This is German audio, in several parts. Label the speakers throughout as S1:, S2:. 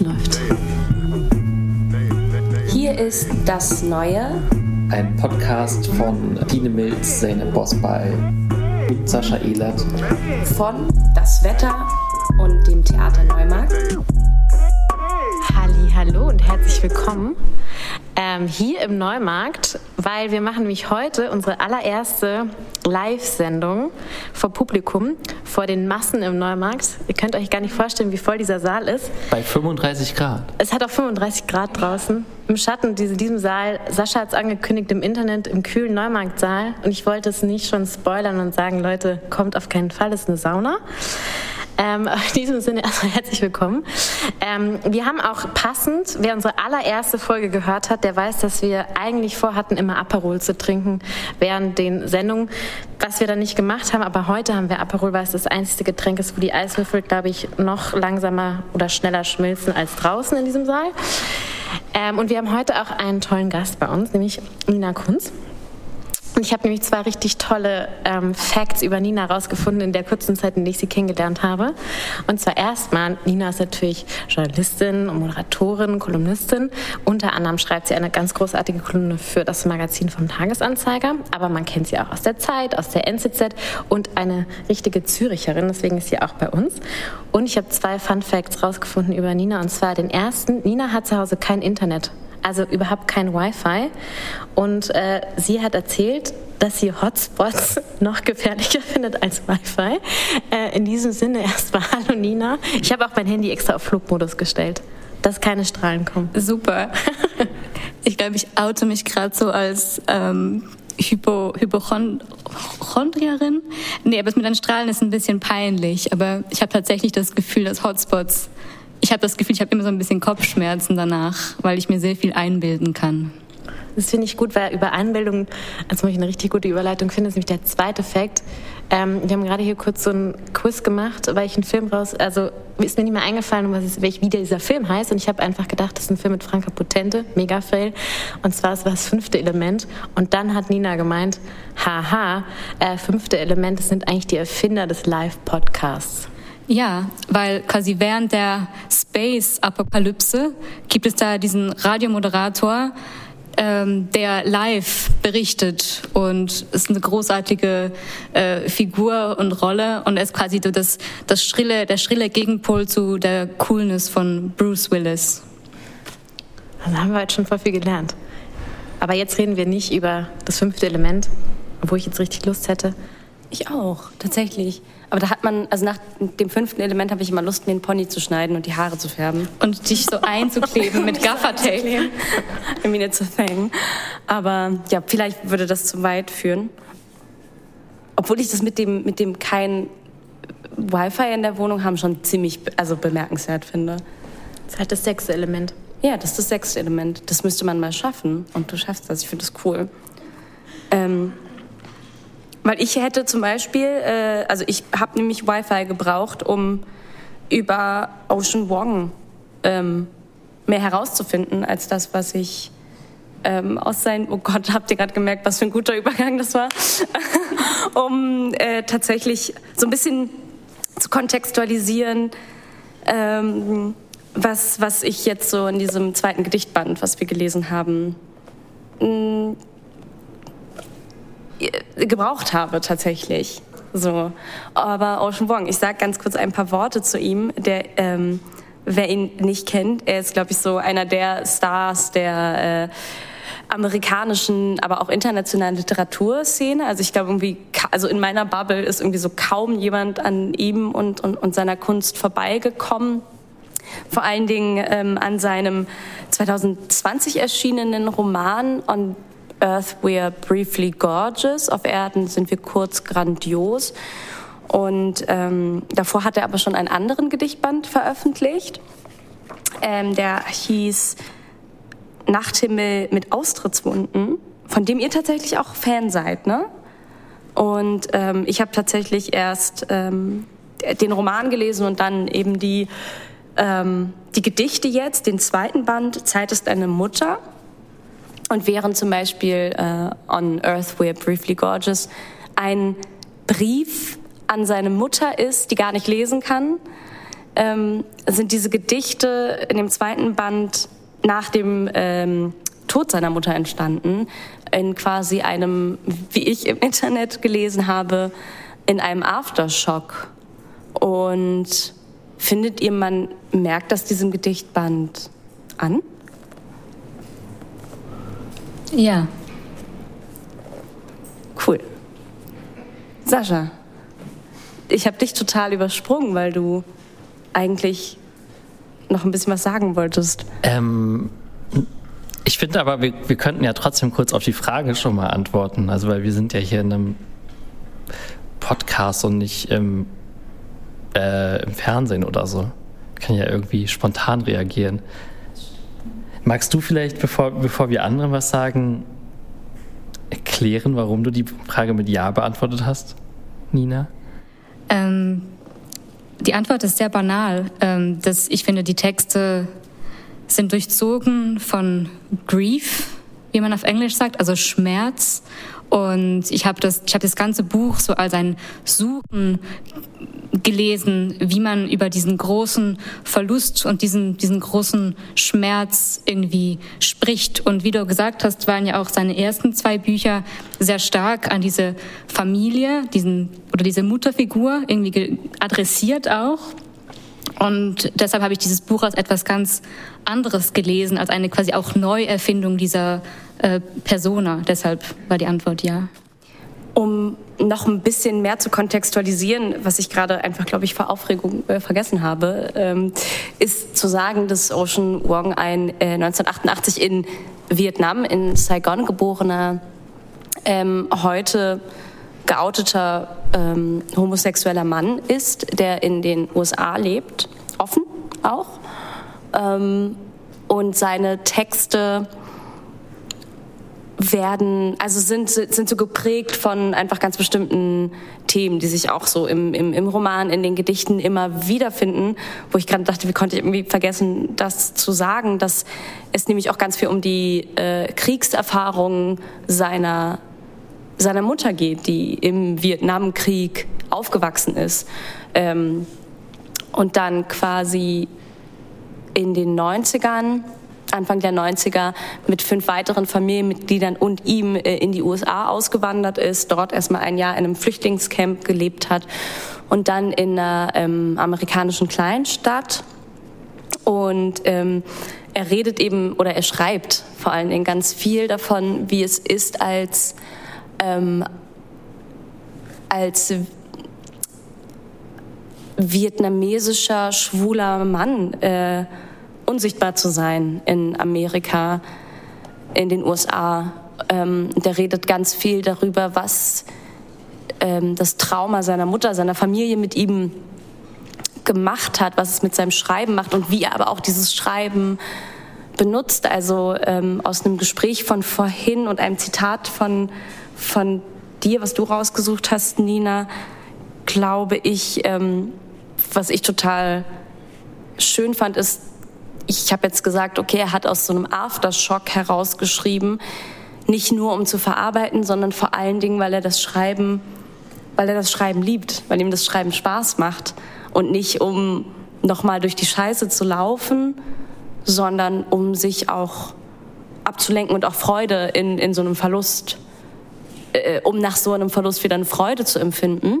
S1: es läuft. Hier ist das Neue.
S2: Ein Podcast von Dine Milz, Sene Bosbal mit Sascha Ehlert.
S1: Von Das Wetter und dem Theater Neumarkt. Halli, hallo und herzlich willkommen ähm, hier im Neumarkt, weil wir machen nämlich heute unsere allererste Live-Sendung vor Publikum, vor den Massen im Neumarkt. Ihr könnt euch gar nicht vorstellen, wie voll dieser Saal ist.
S2: Bei 35 Grad.
S1: Es hat auch 35 Grad draußen. Im Schatten in diesem Saal. Sascha hat es angekündigt im Internet, im kühlen Neumarktsaal. Und ich wollte es nicht schon spoilern und sagen, Leute, kommt auf keinen Fall, es ist eine Sauna. Ähm, in diesem Sinne erstmal herzlich willkommen. Ähm, wir haben auch passend, wer unsere allererste Folge gehört hat, der weiß, dass wir eigentlich vorhatten, immer Aperol zu trinken während den Sendungen, was wir dann nicht gemacht haben. Aber heute haben wir Aperol, weil es das einzige Getränk ist, wo die Eiswürfel, glaube ich, noch langsamer oder schneller schmilzen als draußen in diesem Saal. Ähm, und wir haben heute auch einen tollen Gast bei uns, nämlich Nina Kunz. Ich habe nämlich zwei richtig tolle ähm, Facts über Nina herausgefunden in der kurzen Zeit, in der ich sie kennengelernt habe. Und zwar erstmal, Nina ist natürlich Journalistin, Moderatorin, Kolumnistin. Unter anderem schreibt sie eine ganz großartige Kolumne für das Magazin vom Tagesanzeiger. Aber man kennt sie auch aus der Zeit, aus der NZZ und eine richtige Züricherin. Deswegen ist sie auch bei uns. Und ich habe zwei Fun Facts herausgefunden über Nina. Und zwar den ersten, Nina hat zu Hause kein Internet also überhaupt kein Wi-Fi. Und äh, sie hat erzählt, dass sie Hotspots noch gefährlicher findet als Wi-Fi. Äh, in diesem Sinne erstmal Hallo Nina. Ich habe auch mein Handy extra auf Flugmodus gestellt, dass keine Strahlen kommen.
S3: Super. Ich glaube, ich oute mich gerade so als ähm, Hypo, Hypochondrierin. Nee, aber das mit den Strahlen ist ein bisschen peinlich. Aber ich habe tatsächlich das Gefühl, dass Hotspots ich habe das Gefühl, ich habe immer so ein bisschen Kopfschmerzen danach, weil ich mir sehr viel einbilden kann.
S1: Das finde ich gut, weil über Einbildung, als ich eine richtig gute Überleitung finde, ist nämlich der zweite Fakt. Ähm, wir haben gerade hier kurz so einen Quiz gemacht, weil ich einen Film raus, also ist mir nicht mehr eingefallen, was ist, wie dieser Film heißt. Und ich habe einfach gedacht, das ist ein Film mit Franka Potente, mega fail. Und zwar es war das fünfte Element. Und dann hat Nina gemeint, haha, äh, fünfte Element, das sind eigentlich die Erfinder des Live-Podcasts.
S3: Ja, weil quasi während der Space-Apokalypse gibt es da diesen Radiomoderator, ähm, der live berichtet und ist eine großartige äh, Figur und Rolle und er ist quasi das, das schrille, der schrille Gegenpol zu der Coolness von Bruce Willis.
S1: Also haben wir heute schon voll viel gelernt. Aber jetzt reden wir nicht über das fünfte Element, wo ich jetzt richtig Lust hätte.
S4: Ich auch, tatsächlich. Aber da hat man, also nach dem fünften Element habe ich immer Lust, mir den Pony zu schneiden und die Haare zu färben.
S3: Und dich so einzukleben mit Gaffertape.
S4: Irgendwie nicht zu fängen. Aber ja, vielleicht würde das zu weit führen. Obwohl ich das mit dem, mit dem kein Wi-Fi in der Wohnung haben schon ziemlich also bemerkenswert finde.
S1: Das ist halt das sechste Element.
S4: Ja, das ist das sechste Element. Das müsste man mal schaffen. Und du schaffst das. Ich finde das cool. Ähm, weil ich hätte zum Beispiel, äh, also ich habe nämlich Wi-Fi gebraucht, um über Ocean Wong ähm, mehr herauszufinden als das, was ich ähm, aus sein. Oh Gott, habt ihr gerade gemerkt, was für ein guter Übergang das war? um äh, tatsächlich so ein bisschen zu kontextualisieren, ähm, was, was ich jetzt so in diesem zweiten Gedichtband, was wir gelesen haben, äh, gebraucht habe tatsächlich. So, aber Ocean Wong, ich sage ganz kurz ein paar Worte zu ihm. Der, ähm, wer ihn nicht kennt, er ist, glaube ich, so einer der Stars der äh, amerikanischen, aber auch internationalen Literaturszene. Also ich glaube irgendwie, also in meiner Bubble ist irgendwie so kaum jemand an ihm und, und, und seiner Kunst vorbeigekommen. Vor allen Dingen ähm, an seinem 2020 erschienenen Roman On Earth We Are Briefly Gorgeous. Auf Erden sind wir kurz grandios. Und ähm, davor hat er aber schon einen anderen Gedichtband veröffentlicht. Ähm, der hieß Nachthimmel mit Austrittswunden, von dem ihr tatsächlich auch Fan seid, ne? Und ähm, ich habe tatsächlich erst ähm, den Roman gelesen und dann eben die, ähm, die Gedichte jetzt, den zweiten Band, Zeit ist eine Mutter. Und während zum Beispiel äh, On Earth We Are Briefly Gorgeous ein Brief an seine Mutter ist, die gar nicht lesen kann, ähm, sind diese Gedichte in dem zweiten Band nach dem ähm, Tod seiner Mutter entstanden, in quasi einem, wie ich im Internet gelesen habe, in einem Aftershock. Und findet ihr, man merkt das diesem Gedichtband an?
S3: Ja.
S4: Cool. Sascha, ich habe dich total übersprungen, weil du eigentlich noch ein bisschen was sagen wolltest.
S2: Ähm, ich finde aber, wir, wir könnten ja trotzdem kurz auf die Frage schon mal antworten. Also, weil wir sind ja hier in einem Podcast und nicht im, äh, im Fernsehen oder so. Ich kann ja irgendwie spontan reagieren. Magst du vielleicht, bevor, bevor wir anderen was sagen, erklären, warum du die Frage mit Ja beantwortet hast, Nina?
S3: Ähm, die Antwort ist sehr banal. Ähm, dass ich finde, die Texte sind durchzogen von Grief, wie man auf Englisch sagt, also Schmerz. Und ich habe das, ich habe das ganze Buch so als ein Suchen gelesen, wie man über diesen großen Verlust und diesen, diesen großen Schmerz irgendwie spricht. Und wie du gesagt hast, waren ja auch seine ersten zwei Bücher sehr stark an diese Familie, diesen, oder diese Mutterfigur irgendwie adressiert auch. Und deshalb habe ich dieses Buch als etwas ganz anderes gelesen, als eine quasi auch Neuerfindung dieser äh, Persona. Deshalb war die Antwort ja.
S4: Um noch ein bisschen mehr zu kontextualisieren, was ich gerade einfach, glaube ich, vor Aufregung äh, vergessen habe, ähm, ist zu sagen, dass Ocean Wong ein äh, 1988 in Vietnam, in Saigon geborener, ähm, heute geouteter ähm, homosexueller Mann ist, der in den USA lebt, offen auch. Ähm, und seine Texte werden, also sind, sind so geprägt von einfach ganz bestimmten Themen, die sich auch so im, im, im Roman, in den Gedichten immer wiederfinden, wo ich gerade dachte, wie konnte ich irgendwie vergessen, das zu sagen, dass es nämlich auch ganz viel um die äh, Kriegserfahrungen seiner seiner Mutter geht, die im Vietnamkrieg aufgewachsen ist ähm, und dann quasi in den 90ern, Anfang der 90er, mit fünf weiteren Familienmitgliedern und ihm äh, in die USA ausgewandert ist, dort erstmal ein Jahr in einem Flüchtlingscamp gelebt hat und dann in einer ähm, amerikanischen Kleinstadt. Und ähm, er redet eben oder er schreibt vor allen Dingen ganz viel davon, wie es ist als ähm, als vietnamesischer schwuler Mann äh, unsichtbar zu sein in Amerika, in den USA. Ähm, der redet ganz viel darüber, was ähm, das Trauma seiner Mutter, seiner Familie mit ihm gemacht hat, was es mit seinem Schreiben macht und wie er aber auch dieses Schreiben benutzt. Also ähm, aus einem Gespräch von vorhin und einem Zitat von von dir, was du rausgesucht hast, Nina, glaube ich, ähm, was ich total schön fand, ist, ich habe jetzt gesagt, okay, er hat aus so einem Aftershock herausgeschrieben, nicht nur um zu verarbeiten, sondern vor allen Dingen, weil er das Schreiben, weil er das Schreiben liebt, weil ihm das Schreiben Spaß macht und nicht um nochmal durch die Scheiße zu laufen, sondern um sich auch abzulenken und auch Freude in, in so einem Verlust äh, um nach so einem Verlust wieder eine Freude zu empfinden.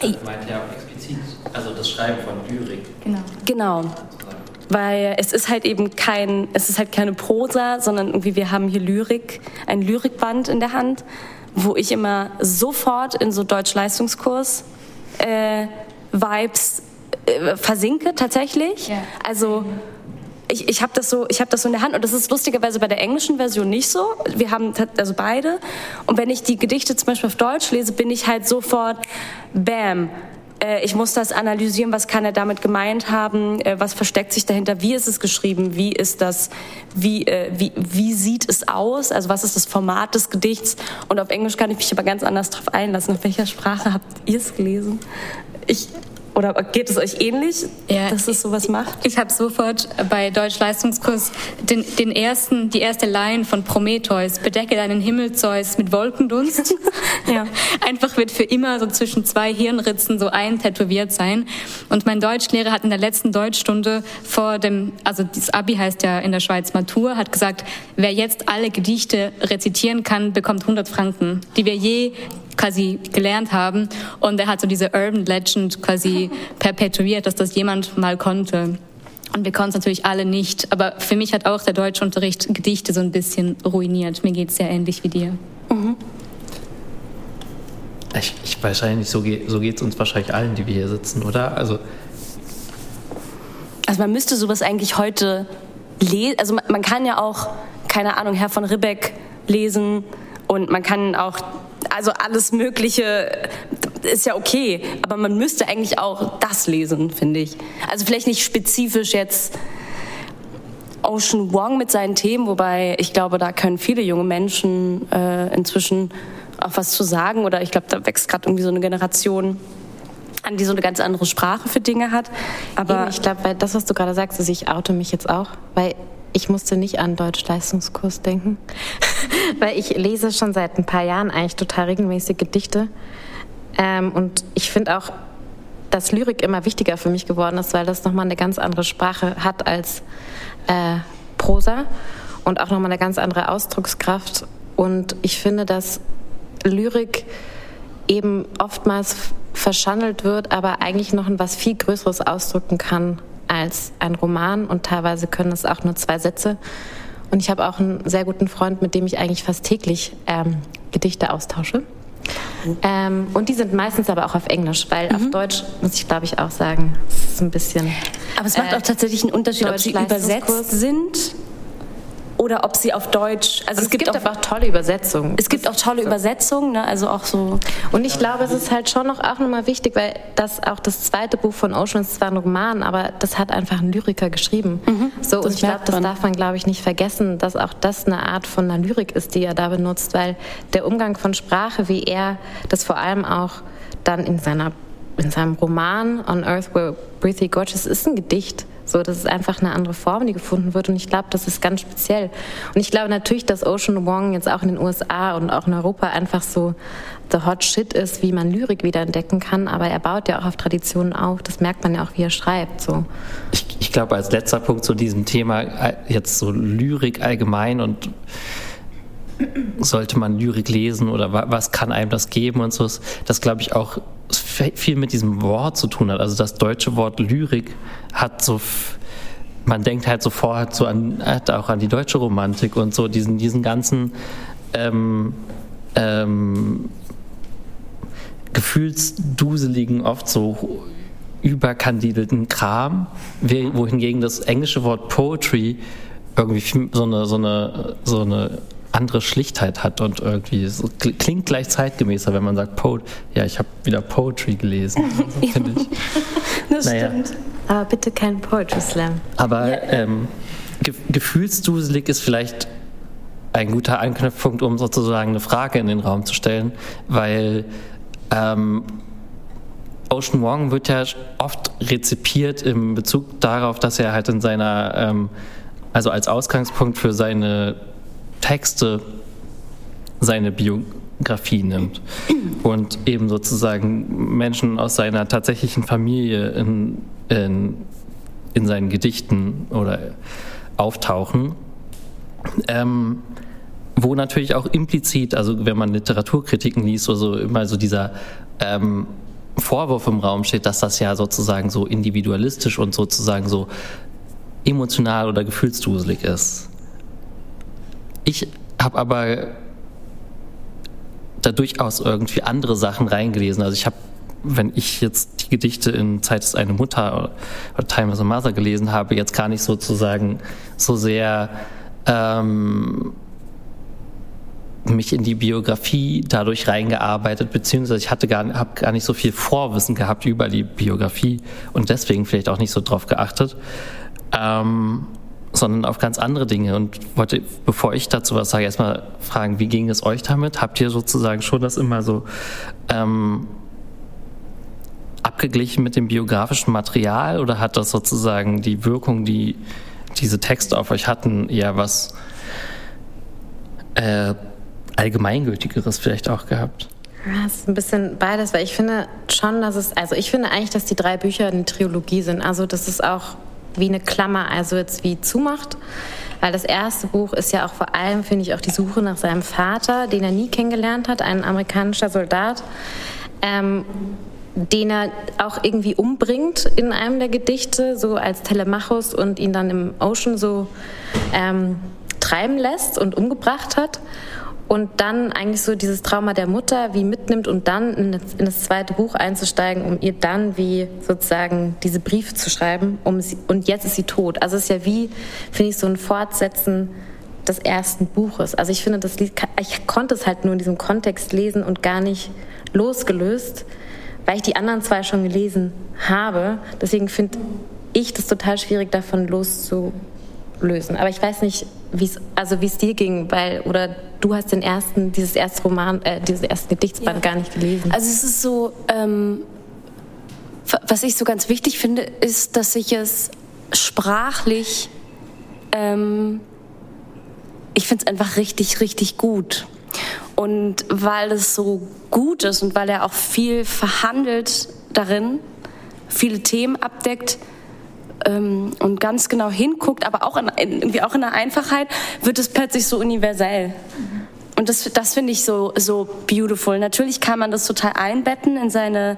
S2: Er meint ja auch explizit, also das Schreiben von Lyrik.
S4: Genau. Genau. Weil es ist halt eben kein, es ist halt keine Prosa, sondern irgendwie wir haben hier Lyrik, ein Lyrikband in der Hand, wo ich immer sofort in so Deutsch-Leistungskurs äh, Vibes äh, versinke tatsächlich. Ja. Also ich, ich habe das so, ich habe das so in der Hand und das ist lustigerweise bei der englischen Version nicht so. Wir haben also beide. Und wenn ich die Gedichte zum Beispiel auf Deutsch lese, bin ich halt sofort, bam. Äh, ich muss das analysieren, was kann er damit gemeint haben, äh, was versteckt sich dahinter, wie ist es geschrieben, wie ist das, wie, äh, wie, wie sieht es aus, also was ist das Format des Gedichts. Und auf Englisch kann ich mich aber ganz anders drauf einlassen. Auf welcher Sprache habt ihr es gelesen? Ich Oder geht es euch ähnlich, ja, dass es sowas macht?
S3: Ich habe sofort bei Deutsch-Leistungskurs den, den ersten, die erste Line von Prometheus, bedecke deinen Himmel, Zeus, mit Wolkendunst. ja. Einfach wird für immer so zwischen zwei Hirnritzen so ein tätowiert sein. Und mein Deutschlehrer hat in der letzten Deutschstunde vor dem, also das Abi heißt ja in der Schweiz Matur, hat gesagt, wer jetzt alle Gedichte rezitieren kann, bekommt 100 Franken, die wir je quasi gelernt haben. Und er hat so diese Urban Legend quasi perpetuiert, dass das jemand mal konnte. Und wir konnten es natürlich alle nicht. Aber für mich hat auch der Deutschunterricht Gedichte so ein bisschen ruiniert. Mir geht es sehr ähnlich wie dir. Mhm.
S2: Ich, ich wahrscheinlich, so, geht, so geht es uns wahrscheinlich allen, die wir hier sitzen, oder? Also,
S4: also man müsste sowas eigentlich heute lesen. Also man, man kann ja auch, keine Ahnung, Herr von Ribbeck lesen und man kann auch also alles Mögliche ist ja okay, aber man müsste eigentlich auch das lesen, finde ich. Also vielleicht nicht spezifisch jetzt Ocean Wong mit seinen Themen, wobei ich glaube, da können viele junge Menschen äh, inzwischen auch was zu sagen oder ich glaube, da wächst gerade irgendwie so eine Generation an, die so eine ganz andere Sprache für Dinge hat.
S1: Aber Eben, ich glaube, weil das, was du gerade sagst, ist, ich oute mich jetzt auch, weil ich musste nicht an Deutsch-Leistungskurs denken, weil ich lese schon seit ein paar Jahren eigentlich total regelmäßig Gedichte. Ähm, und ich finde auch, dass Lyrik immer wichtiger für mich geworden ist, weil das nochmal eine ganz andere Sprache hat als äh, Prosa und auch nochmal eine ganz andere Ausdruckskraft. Und ich finde, dass Lyrik eben oftmals verschandelt wird, aber eigentlich noch ein was viel Größeres ausdrücken kann als ein Roman und teilweise können es auch nur zwei Sätze. Und ich habe auch einen sehr guten Freund, mit dem ich eigentlich fast täglich ähm, Gedichte austausche. Ähm, und die sind meistens aber auch auf Englisch, weil mhm. auf Deutsch muss ich glaube ich auch sagen, es ist ein bisschen.
S4: Aber es macht äh, auch tatsächlich einen Unterschied, ob sie übersetzt sind oder ob sie auf Deutsch.
S1: Also es, es, gibt, gibt auch, tolle Übersetzungen.
S4: Es gibt auch tolle Übersetzungen, ne? also auch so.
S1: Und ich glaube, es ist halt schon noch auch nochmal wichtig, weil das auch das zweite Buch von Ocean ist zwar ein Roman, aber das hat einfach ein Lyriker geschrieben. Mhm, so und ich glaube, das darf man glaube ich nicht vergessen, dass auch das eine Art von einer Lyrik ist, die er da benutzt, weil der Umgang von Sprache, wie er das vor allem auch dann in seiner in seinem Roman On Earth Where Breathy Gorgeous ist ein Gedicht. So, das ist einfach eine andere Form, die gefunden wird. Und ich glaube, das ist ganz speziell. Und ich glaube natürlich, dass Ocean Wong jetzt auch in den USA und auch in Europa einfach so the hot shit ist, wie man Lyrik wiederentdecken kann. Aber er baut ja auch auf Traditionen auf. Das merkt man ja auch, wie er schreibt. So.
S2: Ich, ich glaube, als letzter Punkt zu diesem Thema, äh, jetzt so Lyrik allgemein und sollte man Lyrik lesen oder was kann einem das geben und so, das glaube ich auch viel mit diesem Wort zu tun hat. Also das deutsche Wort Lyrik hat so, man denkt halt sofort so an, hat auch an die deutsche Romantik und so diesen, diesen ganzen ähm, ähm, gefühlsduseligen, oft so überkandidelten Kram, wohingegen das englische Wort Poetry irgendwie so eine, so eine, so eine andere Schlichtheit hat und irgendwie so klingt gleich zeitgemäßer, wenn man sagt Poet. Ja, ich habe wieder Poetry gelesen, finde ich.
S1: das naja. stimmt. Aber bitte kein Poetry Slam.
S2: Aber ja. ähm, ge gefühlsduselig ist vielleicht ein guter Anknüpfpunkt, um sozusagen eine Frage in den Raum zu stellen, weil ähm, Ocean Wong wird ja oft rezipiert im Bezug darauf, dass er halt in seiner, ähm, also als Ausgangspunkt für seine Texte seine Biografie nimmt und eben sozusagen Menschen aus seiner tatsächlichen Familie in, in, in seinen Gedichten oder auftauchen. Ähm, wo natürlich auch implizit, also wenn man Literaturkritiken liest, oder so immer so dieser ähm, Vorwurf im Raum steht, dass das ja sozusagen so individualistisch und sozusagen so emotional oder gefühlsduselig ist. Ich habe aber da durchaus irgendwie andere Sachen reingelesen. Also ich habe, wenn ich jetzt die Gedichte in Zeit ist eine Mutter oder Time is a Mother gelesen habe, jetzt gar nicht sozusagen so sehr ähm, mich in die Biografie dadurch reingearbeitet, beziehungsweise ich hatte gar, habe gar nicht so viel Vorwissen gehabt über die Biografie und deswegen vielleicht auch nicht so drauf geachtet. Ähm, sondern auf ganz andere Dinge. Und wollte, bevor ich dazu was sage, erstmal fragen, wie ging es euch damit? Habt ihr sozusagen schon das immer so ähm, abgeglichen mit dem biografischen Material oder hat das sozusagen die Wirkung, die diese Texte auf euch hatten, eher was äh, Allgemeingültigeres vielleicht auch gehabt?
S1: Ja, es ist ein bisschen beides, weil ich finde schon, dass es, also ich finde eigentlich, dass die drei Bücher eine Trilogie sind. Also das ist auch wie eine Klammer, also jetzt wie zumacht. Weil das erste Buch ist ja auch vor allem, finde ich, auch die Suche nach seinem Vater, den er nie kennengelernt hat, ein amerikanischer Soldat. Ähm, den er auch irgendwie umbringt in einem der Gedichte, so als Telemachus und ihn dann im Ocean so ähm, treiben lässt und umgebracht hat. Und dann eigentlich so dieses Trauma der Mutter wie mitnimmt und dann in das, zweite Buch einzusteigen, um ihr dann wie sozusagen diese Briefe zu schreiben. Um sie, und jetzt ist sie tot. Also es ist ja wie, finde ich, so ein Fortsetzen des ersten Buches. Also ich finde, das ich konnte es halt nur in diesem Kontext lesen und gar nicht losgelöst weil ich die anderen zwei schon gelesen habe. Deswegen finde ich das total schwierig, davon loszulösen. Aber ich weiß nicht, wie es also dir ging, weil oder du hast den ersten dieses erste Roman, äh, dieses ersten Gedichtsband ja. gar nicht gelesen.
S4: Also es ist so, ähm, was ich so ganz wichtig finde, ist, dass ich es sprachlich, ähm, ich finde es einfach richtig, richtig gut. Und weil es so gut ist und weil er auch viel verhandelt darin, viele Themen abdeckt ähm, und ganz genau hinguckt, aber auch in, irgendwie auch in der Einfachheit, wird es plötzlich so universell. Und das, das finde ich so, so beautiful. Natürlich kann man das total einbetten in seine,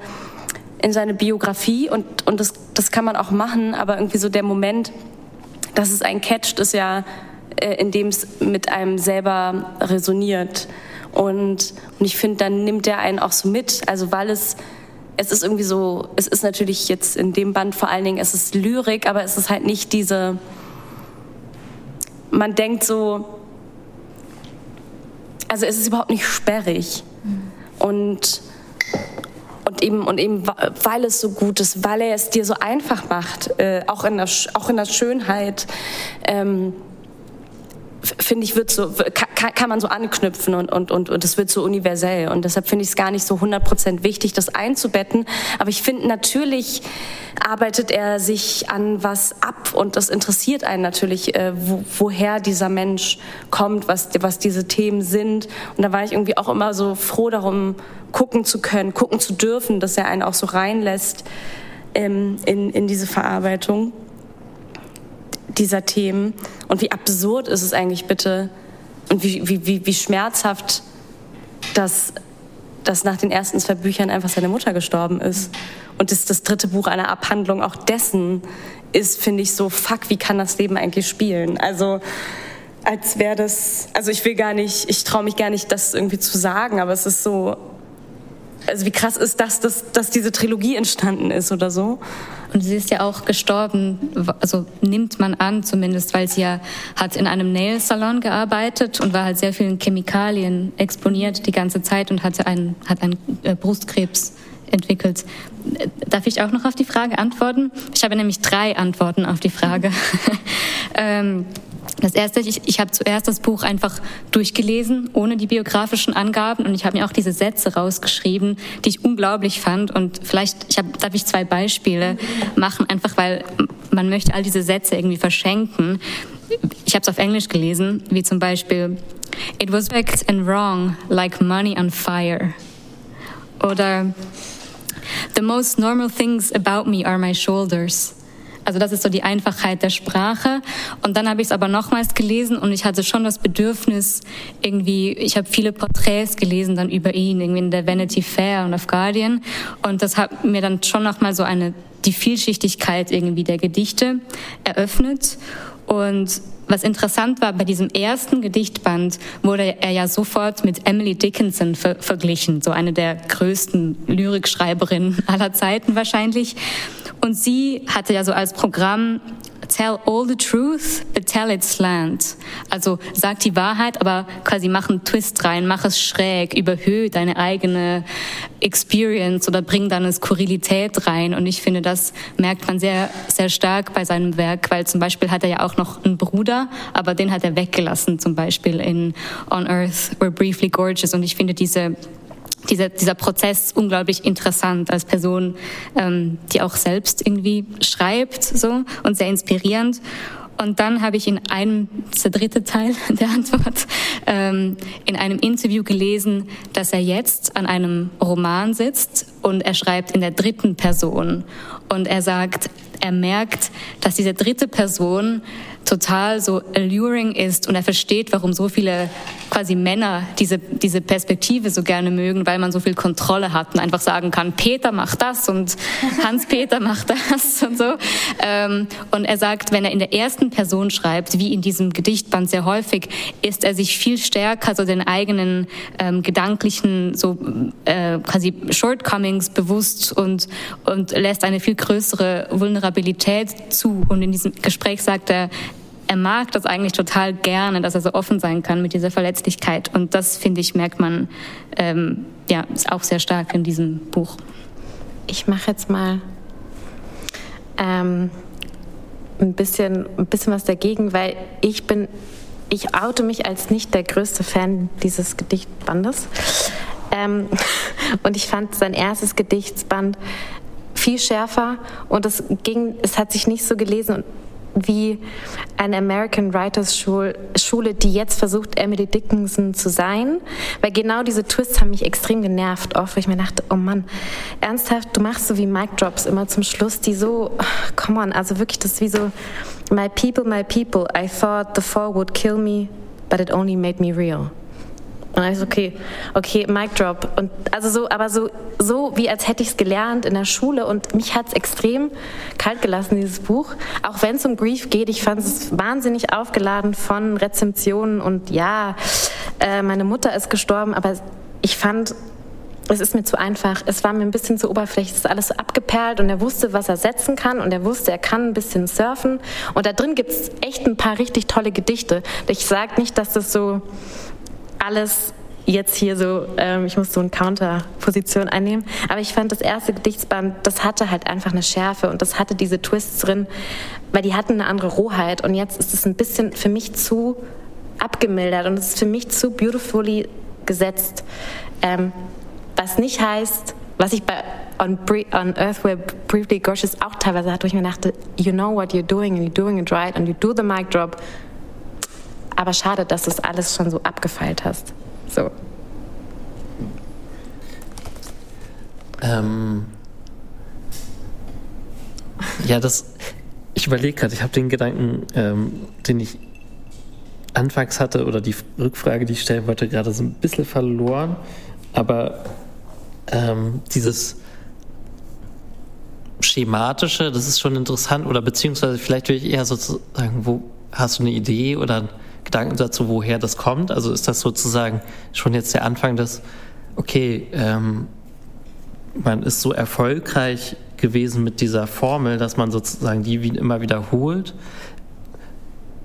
S4: in seine Biografie und, und das, das kann man auch machen, aber irgendwie so der Moment, dass es einen catcht, ist ja, äh, in dem es mit einem selber resoniert. Und, und ich finde, dann nimmt er einen auch so mit, also weil es es ist irgendwie so, es ist natürlich jetzt in dem Band vor allen Dingen, es ist Lyrik, aber es ist halt nicht diese, man denkt so, also es ist überhaupt nicht sperrig. Und, und, eben, und eben, weil es so gut ist, weil er es dir so einfach macht, äh, auch, in der, auch in der Schönheit. Ähm, finde ich, wird so, kann, kann, man so anknüpfen und, und, und, und es wird so universell. Und deshalb finde ich es gar nicht so 100% wichtig, das einzubetten. Aber ich finde, natürlich arbeitet er sich an was ab und das interessiert einen natürlich, äh, wo, woher dieser Mensch kommt, was, was diese Themen sind. Und da war ich irgendwie auch immer so froh darum, gucken zu können, gucken zu dürfen, dass er einen auch so reinlässt ähm, in, in diese Verarbeitung dieser Themen und wie absurd ist es eigentlich bitte und wie, wie, wie, wie schmerzhaft, dass, dass nach den ersten zwei Büchern einfach seine Mutter gestorben ist. Und das, das dritte Buch einer Abhandlung auch dessen ist, finde ich, so, fuck, wie kann das Leben eigentlich spielen? Also, als wäre das, also ich will gar nicht, ich traue mich gar nicht, das irgendwie zu sagen, aber es ist so, also wie krass ist das, dass, dass diese Trilogie entstanden ist oder so?
S3: Und sie ist ja auch gestorben, also nimmt man an zumindest, weil sie ja hat in einem Nail-Salon gearbeitet und war halt sehr vielen Chemikalien exponiert die ganze Zeit und hatte einen, hat einen äh, Brustkrebs entwickelt. Darf ich auch noch auf die Frage antworten? Ich habe nämlich drei Antworten auf die Frage. ähm, das erste, ich, ich habe zuerst das Buch einfach durchgelesen, ohne die biografischen Angaben, und ich habe mir auch diese Sätze rausgeschrieben, die ich unglaublich fand. Und vielleicht ich hab, darf ich zwei Beispiele machen, einfach weil man möchte all diese Sätze irgendwie verschenken. Ich habe es auf Englisch gelesen, wie zum Beispiel It was back and wrong, like money on fire. Oder The most normal things about me are my shoulders. Also das ist so die Einfachheit der Sprache. Und dann habe ich es aber nochmals gelesen und ich hatte schon das Bedürfnis, irgendwie, ich habe viele Porträts gelesen dann über ihn, irgendwie in der Vanity Fair und auf Guardian. Und das hat mir dann schon nochmal so eine, die Vielschichtigkeit irgendwie der Gedichte eröffnet. Und was interessant war, bei diesem ersten Gedichtband wurde er ja sofort mit Emily Dickinson ver verglichen, so eine der größten Lyrikschreiberinnen aller Zeiten wahrscheinlich. Und sie hatte ja so als Programm Tell all the truth, but tell it slant. Also sag die Wahrheit, aber quasi mach einen Twist rein, mach es schräg, überhöhe deine eigene Experience oder bring da eine Skurrilität rein. Und ich finde, das merkt man sehr, sehr stark bei seinem Werk, weil zum Beispiel hat er ja auch noch einen Bruder, aber den hat er weggelassen, zum Beispiel in On Earth We're Briefly Gorgeous. Und ich finde diese dieser, dieser Prozess unglaublich interessant als Person, ähm, die auch selbst irgendwie schreibt so und sehr inspirierend. Und dann habe ich in einem, der dritte Teil der Antwort, ähm, in einem Interview gelesen, dass er jetzt an einem Roman sitzt und er schreibt in der dritten Person. Und er sagt, er merkt, dass diese dritte Person total so alluring ist und er versteht, warum so viele quasi Männer diese, diese Perspektive so gerne mögen, weil man so viel Kontrolle hat und einfach sagen kann, Peter macht das und Hans-Peter macht das und so. Ähm, und er sagt, wenn er in der ersten Person schreibt, wie in diesem Gedichtband sehr häufig, ist er sich viel stärker so den eigenen ähm, gedanklichen so äh, quasi Shortcomings bewusst und, und lässt eine viel größere Vulnerabilität zu. Und in diesem Gespräch sagt er, er mag das eigentlich total gerne, dass er so offen sein kann mit dieser Verletzlichkeit. Und das, finde ich, merkt man ähm, ja, ist auch sehr stark in diesem Buch.
S1: Ich mache jetzt mal ähm, ein, bisschen, ein bisschen was dagegen, weil ich bin, ich oute mich als nicht der größte Fan dieses Gedichtbandes. Ähm, und ich fand sein erstes Gedichtsband viel schärfer und es ging, es hat sich nicht so gelesen wie eine American Writers Schule, die jetzt versucht, Emily Dickinson zu sein. Weil genau diese Twists haben mich extrem genervt, oft, weil ich mir dachte, oh Mann, ernsthaft, du machst so wie Mic Drops immer zum Schluss, die so, come on, also wirklich, das wie so, my people, my people, I thought the fall would kill me, but it only made me real. Und dann ich so, okay, okay, Mic Drop. Und also so, aber so, so wie als hätte ich es gelernt in der Schule. Und mich hat es extrem kalt gelassen, dieses Buch. Auch wenn es um Grief geht, ich fand es wahnsinnig aufgeladen von Rezensionen und ja, äh, meine Mutter ist gestorben, aber ich fand, es ist mir zu einfach. Es war mir ein bisschen zu oberflächlich. Es ist alles so abgeperlt und er wusste, was er setzen kann und er wusste, er kann ein bisschen surfen. Und da drin gibt es echt ein paar richtig tolle Gedichte. Ich sage nicht, dass das so alles jetzt hier so, ähm, ich muss so eine Counter-Position einnehmen. Aber ich fand das erste Gedichtsband, das hatte halt einfach eine Schärfe und das hatte diese Twists drin, weil die hatten eine andere Rohheit. Und jetzt ist es ein bisschen für mich zu abgemildert und es ist für mich zu beautifully gesetzt. Ähm, was nicht heißt, was ich bei on, on Earth Where Briefly Gorgeous auch teilweise hatte, wo ich mir dachte, you know what you're doing and you're doing it right and you do the mic drop aber schade, dass du es alles schon so abgefeilt hast. So.
S2: Ähm, ja, das. Ich überlege gerade, ich habe den Gedanken, ähm, den ich anfangs hatte, oder die Rückfrage, die ich stellen wollte, gerade so ein bisschen verloren. Aber ähm, dieses schematische, das ist schon interessant, oder beziehungsweise vielleicht will ich eher sozusagen, wo hast du eine Idee oder Gedanken dazu, woher das kommt? Also ist das sozusagen schon jetzt der Anfang des, okay, ähm, man ist so erfolgreich gewesen mit dieser Formel, dass man sozusagen die immer wiederholt,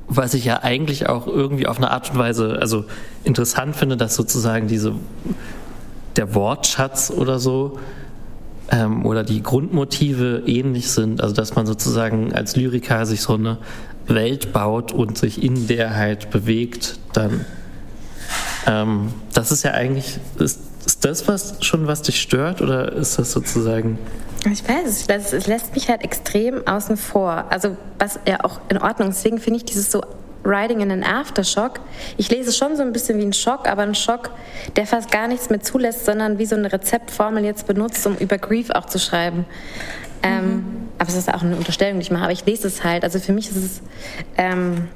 S2: was ich ja eigentlich auch irgendwie auf eine Art und Weise, also interessant finde, dass sozusagen diese, der Wortschatz oder so, ähm, oder die Grundmotive ähnlich sind, also dass man sozusagen als Lyriker sich so eine Welt baut und sich in der halt bewegt, dann ähm, das ist ja eigentlich, ist, ist das was schon, was dich stört oder ist das sozusagen...
S1: Ich weiß, es, es lässt mich halt extrem außen vor. Also was ja auch in Ordnung ist. Deswegen finde ich dieses so Riding in an Aftershock. Ich lese es schon so ein bisschen wie ein Schock, aber ein Schock, der fast gar nichts mehr zulässt, sondern wie so eine Rezeptformel jetzt benutzt, um über Grief auch zu schreiben. Ähm, mhm. Aber es ist auch eine Unterstellung, die ich mache. Aber ich lese es halt. Also für mich ist es ähm,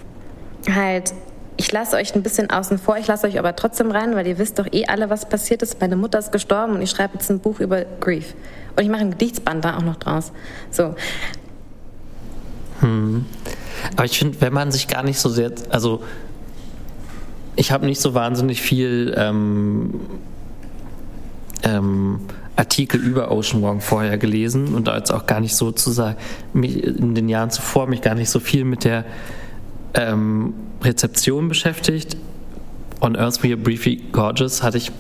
S1: halt ich lasse euch ein bisschen außen vor, ich lasse euch aber trotzdem rein, weil ihr wisst doch eh alle, was passiert ist. Meine Mutter ist gestorben und ich schreibe jetzt ein Buch über Grief. Und ich mache ein Gedichtsband da auch noch draus. So.
S2: Hm. Aber ich finde, wenn man sich gar nicht so sehr, also ich habe nicht so wahnsinnig viel ähm, ähm, Artikel über Ocean Wong vorher gelesen und als auch gar nicht so zu sagen, mich in den Jahren zuvor mich gar nicht so viel mit der ähm, Rezeption beschäftigt. On Earth We Are Briefly Gorgeous hatte ich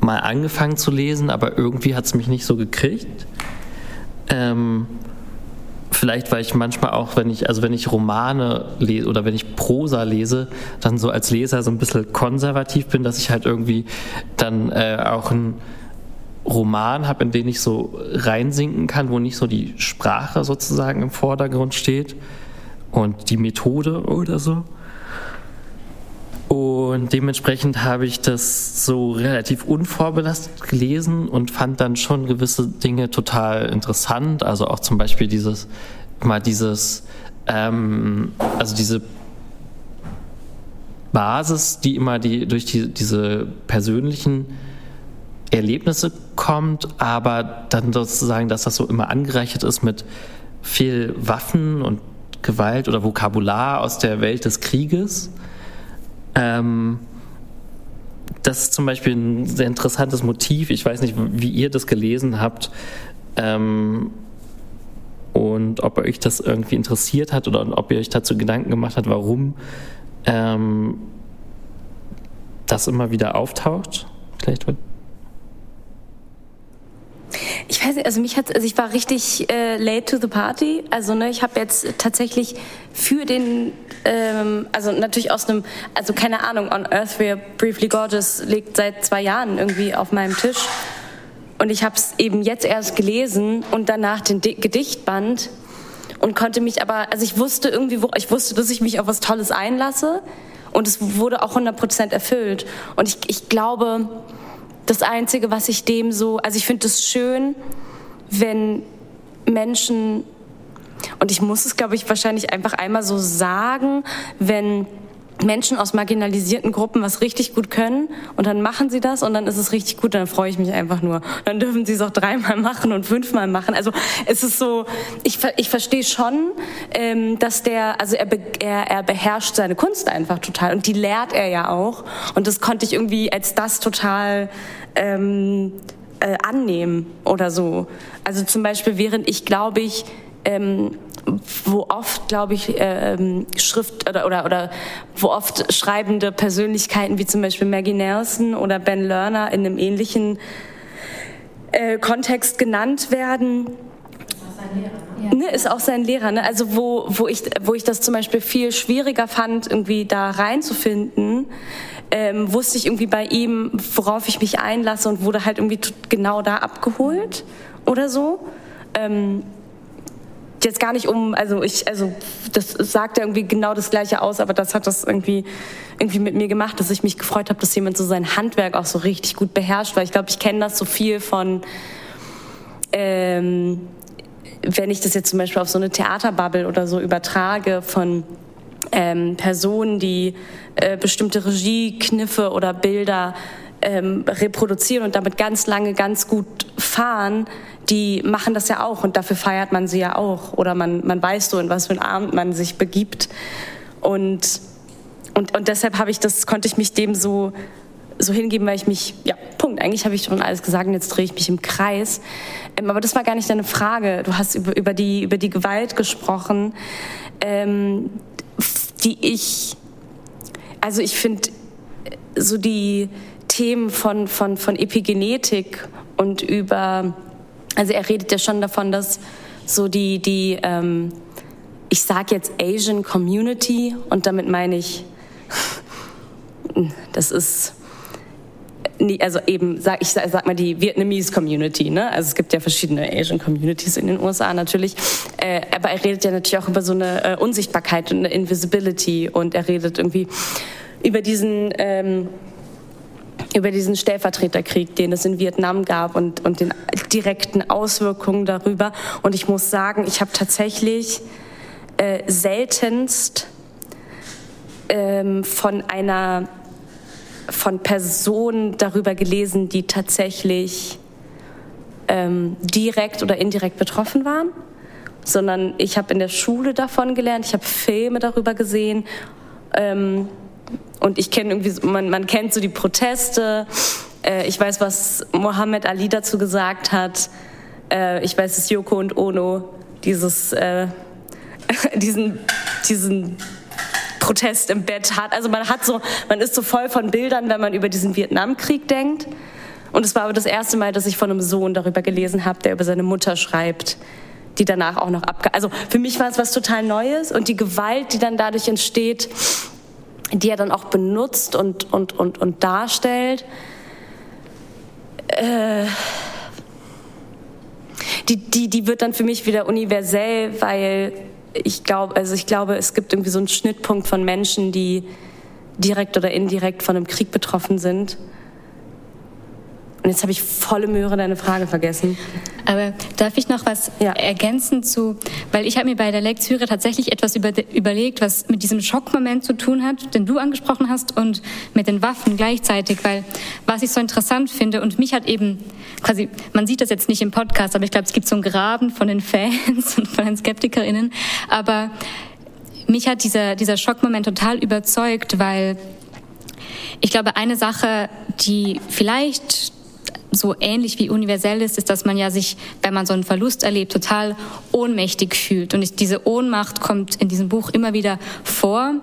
S2: mal angefangen zu lesen, aber irgendwie hat es mich nicht so gekriegt. Ähm, vielleicht, weil ich manchmal auch, wenn ich, also wenn ich Romane lese oder wenn ich Prosa lese, dann so als Leser so ein bisschen konservativ bin, dass ich halt irgendwie dann äh, auch ein Roman habe, in den ich so reinsinken kann, wo nicht so die Sprache sozusagen im Vordergrund steht und die Methode oder so. Und dementsprechend habe ich das so relativ unvorbelastet gelesen und fand dann schon gewisse Dinge total interessant. Also auch zum Beispiel dieses, mal dieses, ähm, also diese Basis, die immer die, durch die, diese persönlichen Erlebnisse kommt, aber dann sozusagen, dass das so immer angereichert ist mit viel Waffen und Gewalt oder Vokabular aus der Welt des Krieges. Ähm, das ist zum Beispiel ein sehr interessantes Motiv. Ich weiß nicht, wie ihr das gelesen habt ähm, und ob euch das irgendwie interessiert hat oder ob ihr euch dazu Gedanken gemacht habt, warum ähm, das immer wieder auftaucht. Vielleicht
S4: ich weiß nicht, also mich hat, also ich war richtig äh, late to the party. Also ne, ich habe jetzt tatsächlich für den, ähm, also natürlich aus einem, also keine Ahnung, On Earth We're Briefly Gorgeous liegt seit zwei Jahren irgendwie auf meinem Tisch. Und ich habe es eben jetzt erst gelesen und danach den Di Gedichtband und konnte mich aber, also ich wusste irgendwie, wo, ich wusste, dass ich mich auf was Tolles einlasse und es wurde auch 100 Prozent erfüllt. Und ich, ich glaube, das Einzige, was ich dem so, also ich finde es schön, wenn Menschen, und ich muss es, glaube ich, wahrscheinlich einfach einmal so sagen, wenn Menschen aus marginalisierten Gruppen was richtig gut können und dann machen sie das und dann ist es richtig gut, dann freue ich mich einfach nur. Dann dürfen sie es auch dreimal machen und fünfmal machen. Also es ist so, ich, ich verstehe schon, ähm, dass der, also er, er, er beherrscht seine Kunst einfach total und die lehrt er ja auch und das konnte ich irgendwie als das total ähm, äh, annehmen oder so. Also zum Beispiel während ich, glaube ich, ähm, wo oft, glaube ich, ähm, Schrift oder, oder, oder wo oft schreibende Persönlichkeiten wie zum Beispiel Maggie Nelson oder Ben Lerner in einem ähnlichen äh, Kontext genannt werden. Ja. Ne, ist auch sein Lehrer. Ne? Also wo, wo, ich, wo ich das zum Beispiel viel schwieriger fand, irgendwie da reinzufinden, ähm, wusste ich irgendwie bei ihm, worauf ich mich einlasse und wurde halt irgendwie genau da abgeholt oder so. Ähm, jetzt gar nicht um, also ich, also das sagt ja irgendwie genau das Gleiche aus, aber das hat das irgendwie irgendwie mit mir gemacht, dass ich mich gefreut habe, dass jemand so sein Handwerk auch so richtig gut beherrscht, weil ich glaube, ich kenne das so viel von, ähm, wenn ich das jetzt zum Beispiel auf so eine Theaterbubble oder so übertrage von ähm, Personen, die äh, bestimmte Regiekniffe oder Bilder ähm, reproduzieren und damit ganz lange ganz gut fahren, die machen das ja auch und dafür feiert man sie ja auch oder man, man weiß so, in was für einen Abend man sich begibt und, und, und deshalb habe ich das, konnte ich mich dem so, so hingeben, weil ich mich, ja, Punkt, eigentlich habe ich schon alles gesagt und jetzt drehe ich mich im Kreis. Ähm, aber das war gar nicht deine Frage. Du hast über, über, die, über die Gewalt gesprochen, ähm, die ich, also ich finde, so die Themen von, von, von Epigenetik und über also er redet ja schon davon, dass so die, die ähm, ich sage jetzt Asian Community und damit meine ich, das ist also eben, sag, ich sag, mal die Vietnamese Community, ne? Also es gibt ja verschiedene Asian Communities in den USA natürlich, äh, aber er redet ja natürlich auch über so eine äh, Unsichtbarkeit und eine Invisibility und er redet irgendwie über diesen ähm, über diesen Stellvertreterkrieg, den es in Vietnam gab und, und den direkten Auswirkungen darüber. Und ich muss sagen, ich habe tatsächlich äh, seltenst ähm, von einer von Personen darüber gelesen, die tatsächlich ähm, direkt oder indirekt betroffen waren, sondern ich habe in der Schule davon gelernt, ich habe Filme darüber gesehen. Ähm, und ich kenne irgendwie, man, man kennt so die Proteste. Äh, ich weiß, was Mohammed Ali dazu gesagt hat. Äh, ich weiß, dass Yoko und Ono dieses, äh, diesen, diesen Protest im Bett hat. Also man hat so, man ist so voll von Bildern, wenn man über diesen Vietnamkrieg denkt. Und es war aber das erste Mal, dass ich von einem Sohn darüber gelesen habe, der über seine Mutter schreibt, die danach auch noch abge... Also für mich war es was total Neues und die Gewalt, die dann dadurch entsteht, die er dann auch benutzt und, und, und, und darstellt, äh, die, die, die wird dann für mich wieder universell, weil ich glaube, also ich glaube, es gibt irgendwie so einen Schnittpunkt von Menschen, die direkt oder indirekt von einem Krieg betroffen sind und jetzt habe ich volle Möhre deine Frage vergessen.
S3: Aber darf ich noch was ja. ergänzen zu, weil ich habe mir bei der Lektüre tatsächlich etwas über, überlegt, was mit diesem Schockmoment zu tun hat, den du angesprochen hast, und mit den Waffen gleichzeitig, weil was ich so interessant finde und mich hat eben quasi, man sieht das jetzt nicht im Podcast, aber ich glaube, es gibt so einen Graben von den Fans und von den SkeptikerInnen, aber mich hat dieser, dieser Schockmoment total überzeugt, weil ich glaube, eine Sache, die vielleicht so ähnlich wie universell ist, ist, dass man ja sich, wenn man so einen Verlust erlebt, total ohnmächtig fühlt. Und diese Ohnmacht kommt in diesem Buch immer wieder vor.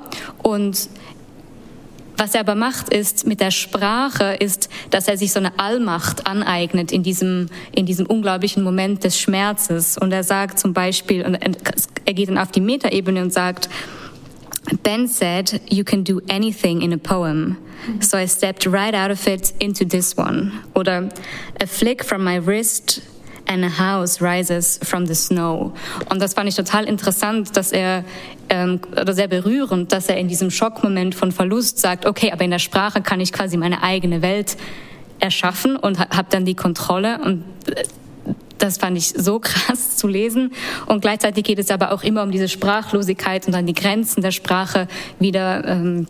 S3: Und was er aber macht, ist mit der Sprache, ist, dass er sich so eine Allmacht aneignet in diesem, in diesem unglaublichen Moment des Schmerzes. Und er sagt zum Beispiel, und er geht dann auf die Metaebene und sagt, Ben said, you can do anything in a poem. So I stepped right out of it into this one. Oder a flick from my wrist and a house rises from the snow. Und das fand ich total interessant, dass er, ähm, oder sehr berührend, dass er in diesem Schockmoment von Verlust sagt, okay, aber in der Sprache kann ich quasi meine eigene Welt erschaffen und habe dann die Kontrolle und äh, das fand ich so krass zu lesen. Und gleichzeitig geht es aber auch immer um diese Sprachlosigkeit und dann die Grenzen der Sprache wieder. Ähm,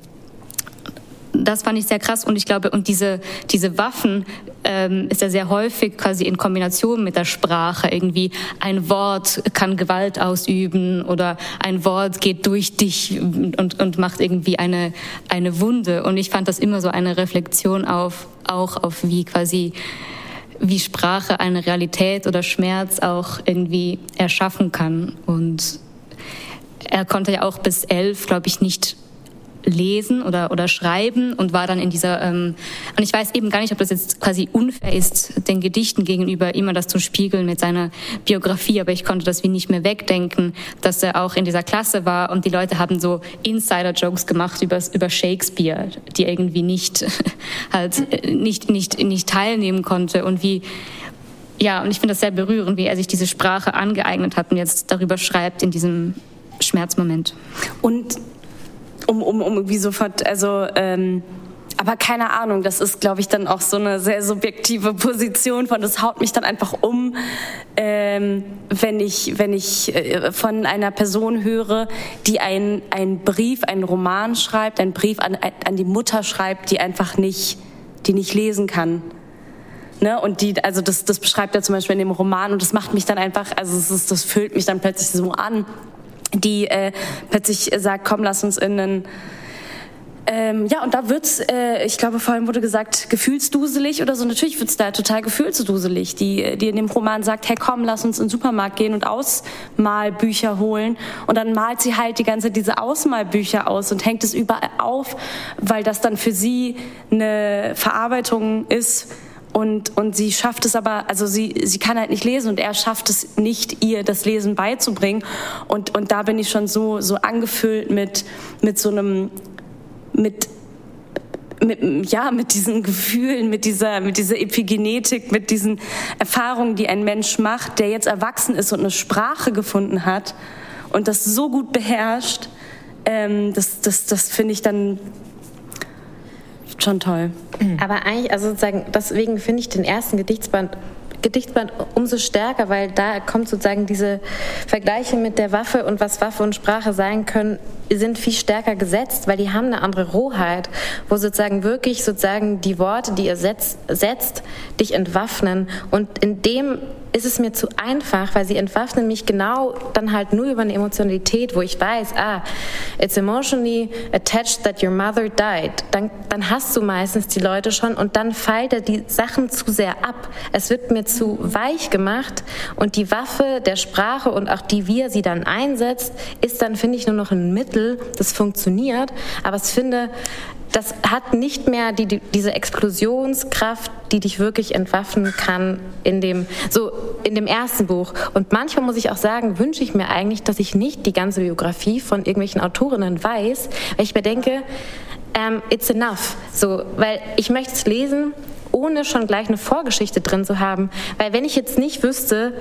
S3: das fand ich sehr krass und ich glaube, und diese, diese Waffen ähm, ist ja sehr häufig quasi in Kombination mit der Sprache. Irgendwie ein Wort kann Gewalt ausüben oder ein Wort geht durch dich und, und macht irgendwie eine, eine Wunde. Und ich fand das immer so eine Reflexion auf, auch auf wie quasi wie Sprache eine Realität oder Schmerz auch irgendwie erschaffen kann. Und er konnte ja auch bis elf, glaube ich, nicht lesen oder, oder schreiben und war dann in dieser, ähm, und ich weiß eben gar nicht, ob das jetzt quasi unfair ist, den Gedichten gegenüber immer das zu spiegeln mit seiner Biografie, aber ich konnte das wie nicht mehr wegdenken, dass er auch in dieser Klasse war und die Leute haben so Insider-Jokes gemacht über, über Shakespeare, die irgendwie nicht, halt, nicht, nicht, nicht teilnehmen konnte und wie, ja, und ich finde das sehr berührend, wie er sich diese Sprache angeeignet hat und jetzt darüber schreibt in diesem Schmerzmoment.
S4: Und um, um, um irgendwie sofort, also ähm, aber keine Ahnung, das ist, glaube ich, dann auch so eine sehr subjektive Position von, das haut mich dann einfach um, ähm, wenn ich, wenn ich äh, von einer Person höre, die einen Brief, einen Roman schreibt, einen Brief an, an die Mutter schreibt, die einfach nicht, die nicht lesen kann. Ne? Und die, also das, das beschreibt er zum Beispiel in dem Roman und das macht mich dann einfach, also ist, das füllt mich dann plötzlich so an die äh, plötzlich sagt, komm, lass uns in einen ähm, ja, und da wird's, äh, ich glaube, vorhin wurde gesagt, gefühlsduselig oder so. Natürlich wird's da total gefühlsduselig. Die, die in dem Roman sagt, hey, komm, lass uns in den Supermarkt gehen und Ausmalbücher holen. Und dann malt sie halt die ganze diese Ausmalbücher aus und hängt es überall auf, weil das dann für sie eine Verarbeitung ist und, und sie schafft es aber, also sie, sie kann halt nicht lesen und er schafft es nicht, ihr das Lesen beizubringen. Und, und da bin ich schon so, so angefüllt mit, mit so einem, mit, mit, ja, mit diesen Gefühlen, mit dieser, mit dieser Epigenetik, mit diesen Erfahrungen, die ein Mensch macht, der jetzt erwachsen ist und eine Sprache gefunden hat und das so gut beherrscht, ähm, das, das, das finde ich dann schon toll.
S1: Aber eigentlich, also sozusagen, deswegen finde ich den ersten Gedichtsband Gedichtsband umso stärker, weil da kommt sozusagen diese Vergleiche mit der Waffe und was Waffe und Sprache sein können, sind viel stärker gesetzt, weil die haben eine andere Rohheit, wo sozusagen wirklich sozusagen die Worte, die ihr setzt, setzt dich entwaffnen. Und in dem ist es mir zu einfach, weil sie entwaffnen mich genau dann halt nur über eine Emotionalität, wo ich weiß, ah, it's emotionally attached that your mother died. Dann, dann hast du meistens die Leute schon und dann feilt er die Sachen zu sehr ab. Es wird mir zu weich gemacht und die Waffe der Sprache und auch die, wie er sie dann einsetzt, ist dann, finde ich, nur noch ein Mittel, das funktioniert. Aber ich finde, das hat nicht mehr die, die, diese Explosionskraft, die dich wirklich entwaffnen kann in dem, so in dem ersten Buch. Und manchmal muss ich auch sagen, wünsche ich mir eigentlich, dass ich nicht die ganze Biografie von irgendwelchen Autorinnen weiß, weil ich mir denke, um, ähm, it's enough. So, weil ich möchte es lesen ohne schon gleich eine Vorgeschichte drin zu haben. Weil wenn ich jetzt nicht wüsste,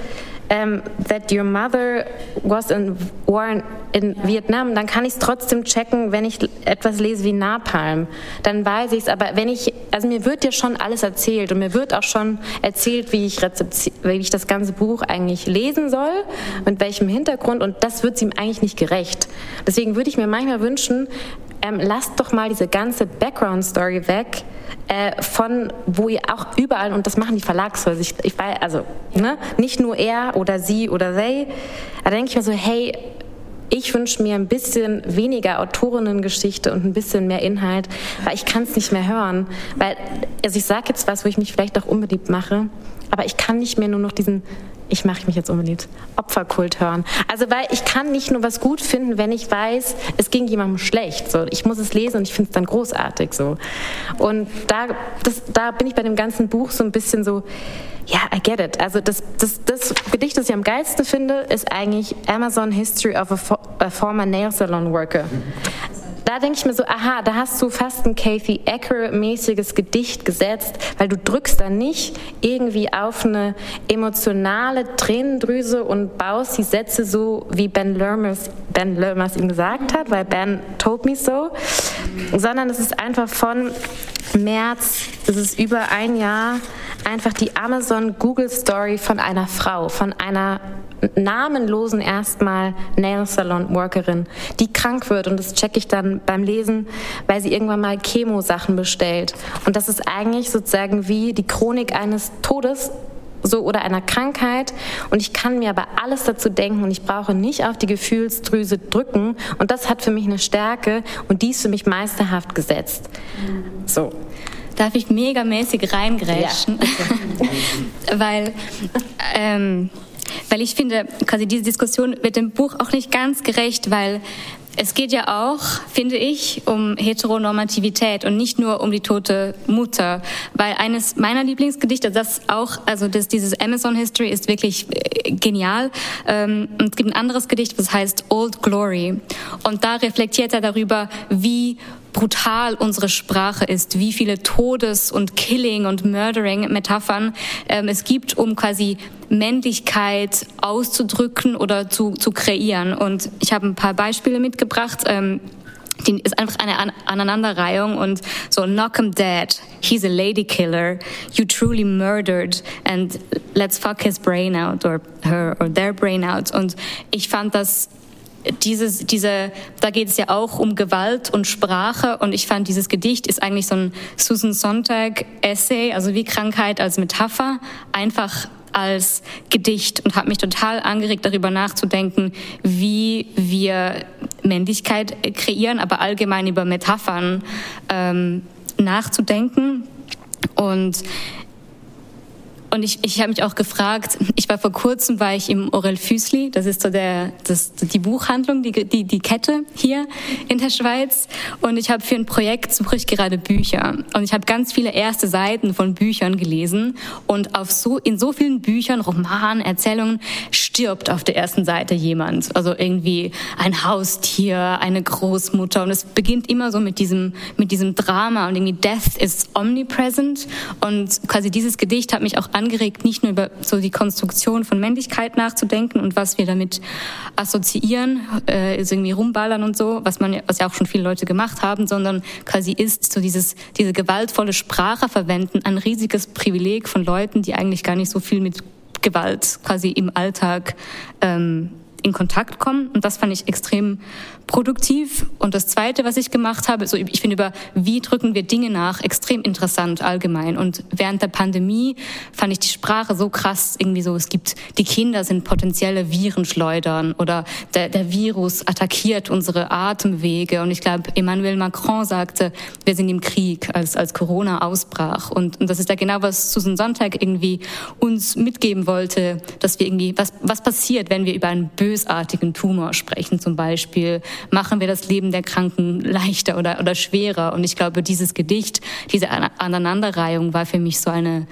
S1: ähm, that your mother was in war in Vietnam, dann kann ich es trotzdem checken, wenn ich etwas lese wie Napalm. Dann weiß ich es. Aber wenn ich, also mir wird ja schon alles erzählt und mir wird auch schon erzählt, wie ich, wie ich das ganze Buch eigentlich lesen soll, mit welchem Hintergrund und das wird ihm eigentlich nicht gerecht. Deswegen würde ich mir manchmal wünschen, ähm, lasst doch mal diese ganze Background-Story weg, äh, von wo ihr auch überall, und das machen die Verlagshäuser, ich, ich weiß, also ne, nicht nur er oder sie oder they, da denke ich mir so, hey, ich wünsche mir ein bisschen weniger Autorinnengeschichte und ein bisschen mehr Inhalt, weil ich kann es nicht mehr hören. Weil, also ich sage jetzt was, wo ich mich vielleicht auch unbeliebt mache, aber ich kann nicht mehr nur noch diesen ich mache mich jetzt unbedingt Opferkult hören. Also weil ich kann nicht nur was gut finden, wenn ich weiß, es ging jemandem schlecht. So, ich muss es lesen und ich finde es dann großartig so. Und da, das, da bin ich bei dem ganzen Buch so ein bisschen so, ja, I get it. Also das, das, das Gedicht, das ich am geilsten finde, ist eigentlich Amazon History of a, a Former Nail Salon Worker da denke ich mir so, aha, da hast du fast ein Kathy Acker-mäßiges Gedicht gesetzt, weil du drückst da nicht irgendwie auf eine emotionale Tränendrüse und baust die Sätze so, wie Ben Lermers, Ben Lermers ihm gesagt hat, weil Ben told me so, sondern es ist einfach von März, es ist über ein Jahr, einfach die Amazon Google Story von einer Frau, von einer namenlosen erstmal Nail Salon Workerin, die krank wird und das checke ich dann beim Lesen, weil sie irgendwann mal Chemo-Sachen bestellt. Und das ist eigentlich sozusagen wie die Chronik eines Todes so oder einer Krankheit und ich kann mir aber alles dazu denken und ich brauche nicht auf die Gefühlsdrüse drücken und das hat für mich eine Stärke und die ist für mich meisterhaft gesetzt. So.
S3: Darf ich megamäßig reingrätschen? Ja. Weil ähm, weil ich finde, quasi diese Diskussion wird dem Buch auch nicht ganz gerecht, weil es geht ja auch, finde ich, um Heteronormativität und nicht nur um die tote Mutter. Weil eines meiner Lieblingsgedichte, das auch, also das, dieses Amazon History ist wirklich äh, genial. Ähm, und es gibt ein anderes Gedicht, das heißt Old Glory. Und da reflektiert er darüber, wie brutal unsere Sprache ist, wie viele Todes- und Killing- und Murdering-Metaphern ähm, es gibt, um quasi Männlichkeit auszudrücken oder zu, zu kreieren. Und ich habe ein paar Beispiele mitgebracht. Ähm, die ist einfach eine An Aneinanderreihung und so knock him dead, he's a lady killer, you truly murdered and let's fuck his brain out or her or their brain out. Und ich fand das dieses, diese, da geht es ja auch um Gewalt und Sprache und ich fand dieses Gedicht ist eigentlich so ein Susan Sontag Essay, also wie Krankheit als Metapher, einfach als Gedicht und habe mich total angeregt, darüber nachzudenken, wie wir Männlichkeit kreieren, aber allgemein über Metaphern ähm, nachzudenken. Und und ich, ich habe mich auch gefragt, ich war vor kurzem, war ich im Orel Füßli, das ist so der, das, die Buchhandlung, die, die, die Kette hier in der Schweiz. Und ich habe für ein Projekt suche ich gerade Bücher. Und ich habe ganz viele erste Seiten von Büchern gelesen. Und auf so, in so vielen Büchern, Romanen, Erzählungen, stirbt auf der ersten Seite jemand. Also irgendwie ein Haustier, eine Großmutter. Und es beginnt immer so mit diesem, mit diesem Drama. Und irgendwie Death is omnipresent. Und quasi dieses Gedicht hat mich auch an angeregt, nicht nur über so die Konstruktion von Männlichkeit nachzudenken und was wir damit assoziieren, äh, ist irgendwie rumballern und so, was man, was ja auch schon viele Leute gemacht haben, sondern quasi ist so dieses, diese gewaltvolle Sprache verwenden, ein riesiges Privileg von Leuten, die eigentlich gar nicht so viel mit Gewalt quasi im Alltag ähm, in Kontakt kommen. Und das fand ich extrem produktiv. Und das Zweite, was ich gemacht habe, so ich finde über wie drücken wir Dinge nach, extrem interessant allgemein. Und während der Pandemie fand ich die Sprache so krass, irgendwie so, es gibt, die Kinder sind potenzielle Virenschleudern oder der, der Virus attackiert unsere Atemwege. Und ich glaube, Emmanuel Macron sagte, wir sind im Krieg, als, als Corona ausbrach. Und, und das ist ja genau, was Susan Sonntag irgendwie uns mitgeben wollte, dass wir irgendwie, was, was passiert, wenn wir über einen bösartigen Tumor sprechen zum Beispiel, machen wir das Leben der Kranken leichter oder, oder schwerer. Und ich glaube, dieses Gedicht, diese Aneinanderreihung war für mich so eine,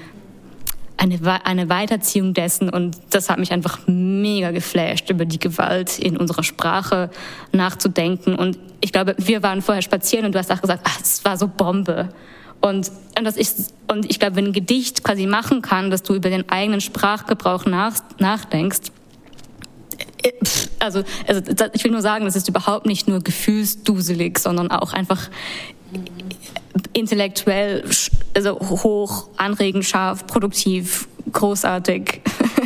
S3: eine, eine Weiterziehung dessen und das hat mich einfach mega geflasht, über die Gewalt in unserer Sprache nachzudenken. Und ich glaube, wir waren vorher spazieren und du hast auch gesagt, ach, es war so Bombe. Und, und, das ist, und ich glaube, wenn ein Gedicht quasi machen kann, dass du über den eigenen Sprachgebrauch nach, nachdenkst, also, also ich will nur sagen, das ist überhaupt nicht nur gefühlsduselig, sondern auch einfach intellektuell also hoch, anregend, scharf, produktiv, großartig.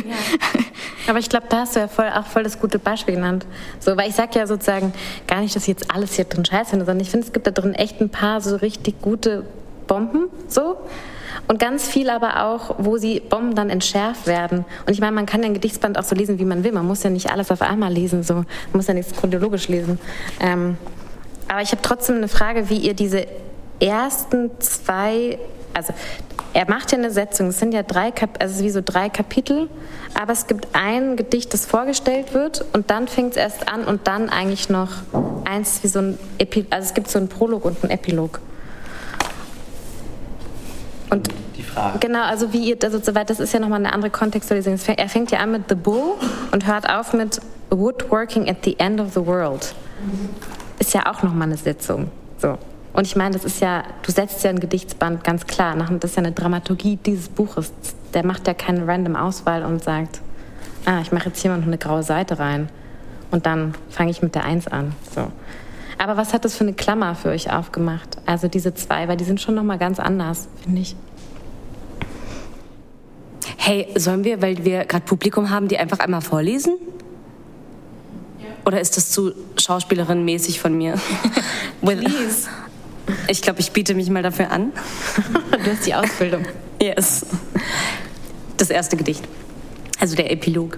S1: Ja. Aber ich glaube, da hast du ja voll, auch voll das gute Beispiel genannt. So, weil ich sage ja sozusagen gar nicht, dass ich jetzt alles hier drin scheiße finde, sondern ich finde, es gibt da drin echt ein paar so richtig gute Bomben, so. Und ganz viel aber auch, wo sie Bomben dann entschärft werden. Und ich meine, man kann ja ein Gedichtsband auch so lesen, wie man will. Man muss ja nicht alles auf einmal lesen, so. Man muss ja nichts chronologisch lesen. Ähm, aber ich habe trotzdem eine Frage, wie ihr diese ersten zwei, also er macht ja eine Setzung, es sind ja drei, also wie so drei Kapitel, aber es gibt ein Gedicht, das vorgestellt wird und dann fängt es erst an und dann eigentlich noch eins wie so ein, Epi also es gibt so einen Prolog und einen Epilog. Und die Frage. Genau, also wie ihr, also soweit, das ist ja nochmal eine andere Kontextualisierung. Er fängt ja an mit The Bull und hört auf mit Woodworking at the End of the World. Ist ja auch nochmal eine Sitzung. So. Und ich meine, das ist ja, du setzt ja ein Gedichtsband ganz klar. Das ist ja eine Dramaturgie dieses Buches. Der macht ja keine random Auswahl und sagt, ah, ich mache jetzt hier mal noch eine graue Seite rein. Und dann fange ich mit der Eins an. So. Aber was hat das für eine Klammer für euch aufgemacht? Also diese zwei, weil die sind schon nochmal ganz anders, finde ich.
S4: Hey, sollen wir, weil wir gerade Publikum haben, die einfach einmal vorlesen? Oder ist das zu Schauspielerin-mäßig von mir? Please. Ich glaube, ich biete mich mal dafür an.
S1: du hast die Ausbildung.
S4: Yes. Das erste Gedicht. Also der Epilog.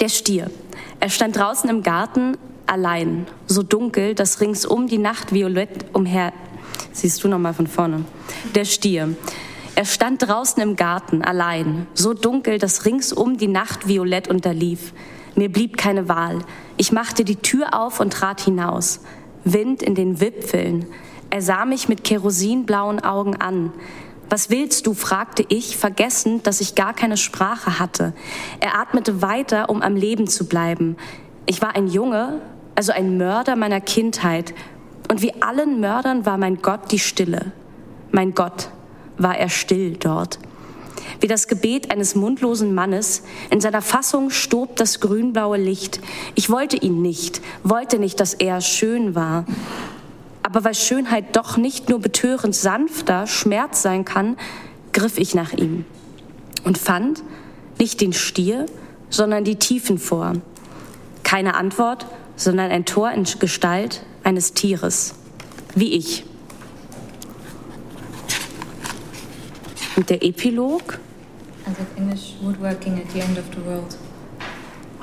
S4: Der Stier. Er stand draußen im Garten allein, so dunkel, dass ringsum die Nacht violett umher. Siehst du noch mal von vorne. Der Stier. Er stand draußen im Garten allein, so dunkel, dass ringsum die Nacht violett unterlief. Mir blieb keine Wahl. Ich machte die Tür auf und trat hinaus. Wind in den Wipfeln. Er sah mich mit kerosinblauen Augen an. Was willst du? fragte ich, vergessend, dass ich gar keine Sprache hatte. Er atmete weiter, um am Leben zu bleiben. Ich war ein Junge, also ein Mörder meiner Kindheit. Und wie allen Mördern war mein Gott die Stille. Mein Gott war er still dort wie das Gebet eines mundlosen Mannes. In seiner Fassung stob das grünblaue Licht. Ich wollte ihn nicht, wollte nicht, dass er schön war. Aber weil Schönheit doch nicht nur betörend sanfter Schmerz sein kann, griff ich nach ihm und fand nicht den Stier, sondern die Tiefen vor. Keine Antwort, sondern ein Tor in Gestalt eines Tieres, wie ich. Und der Epilog
S3: also English Woodworking at the End of the World.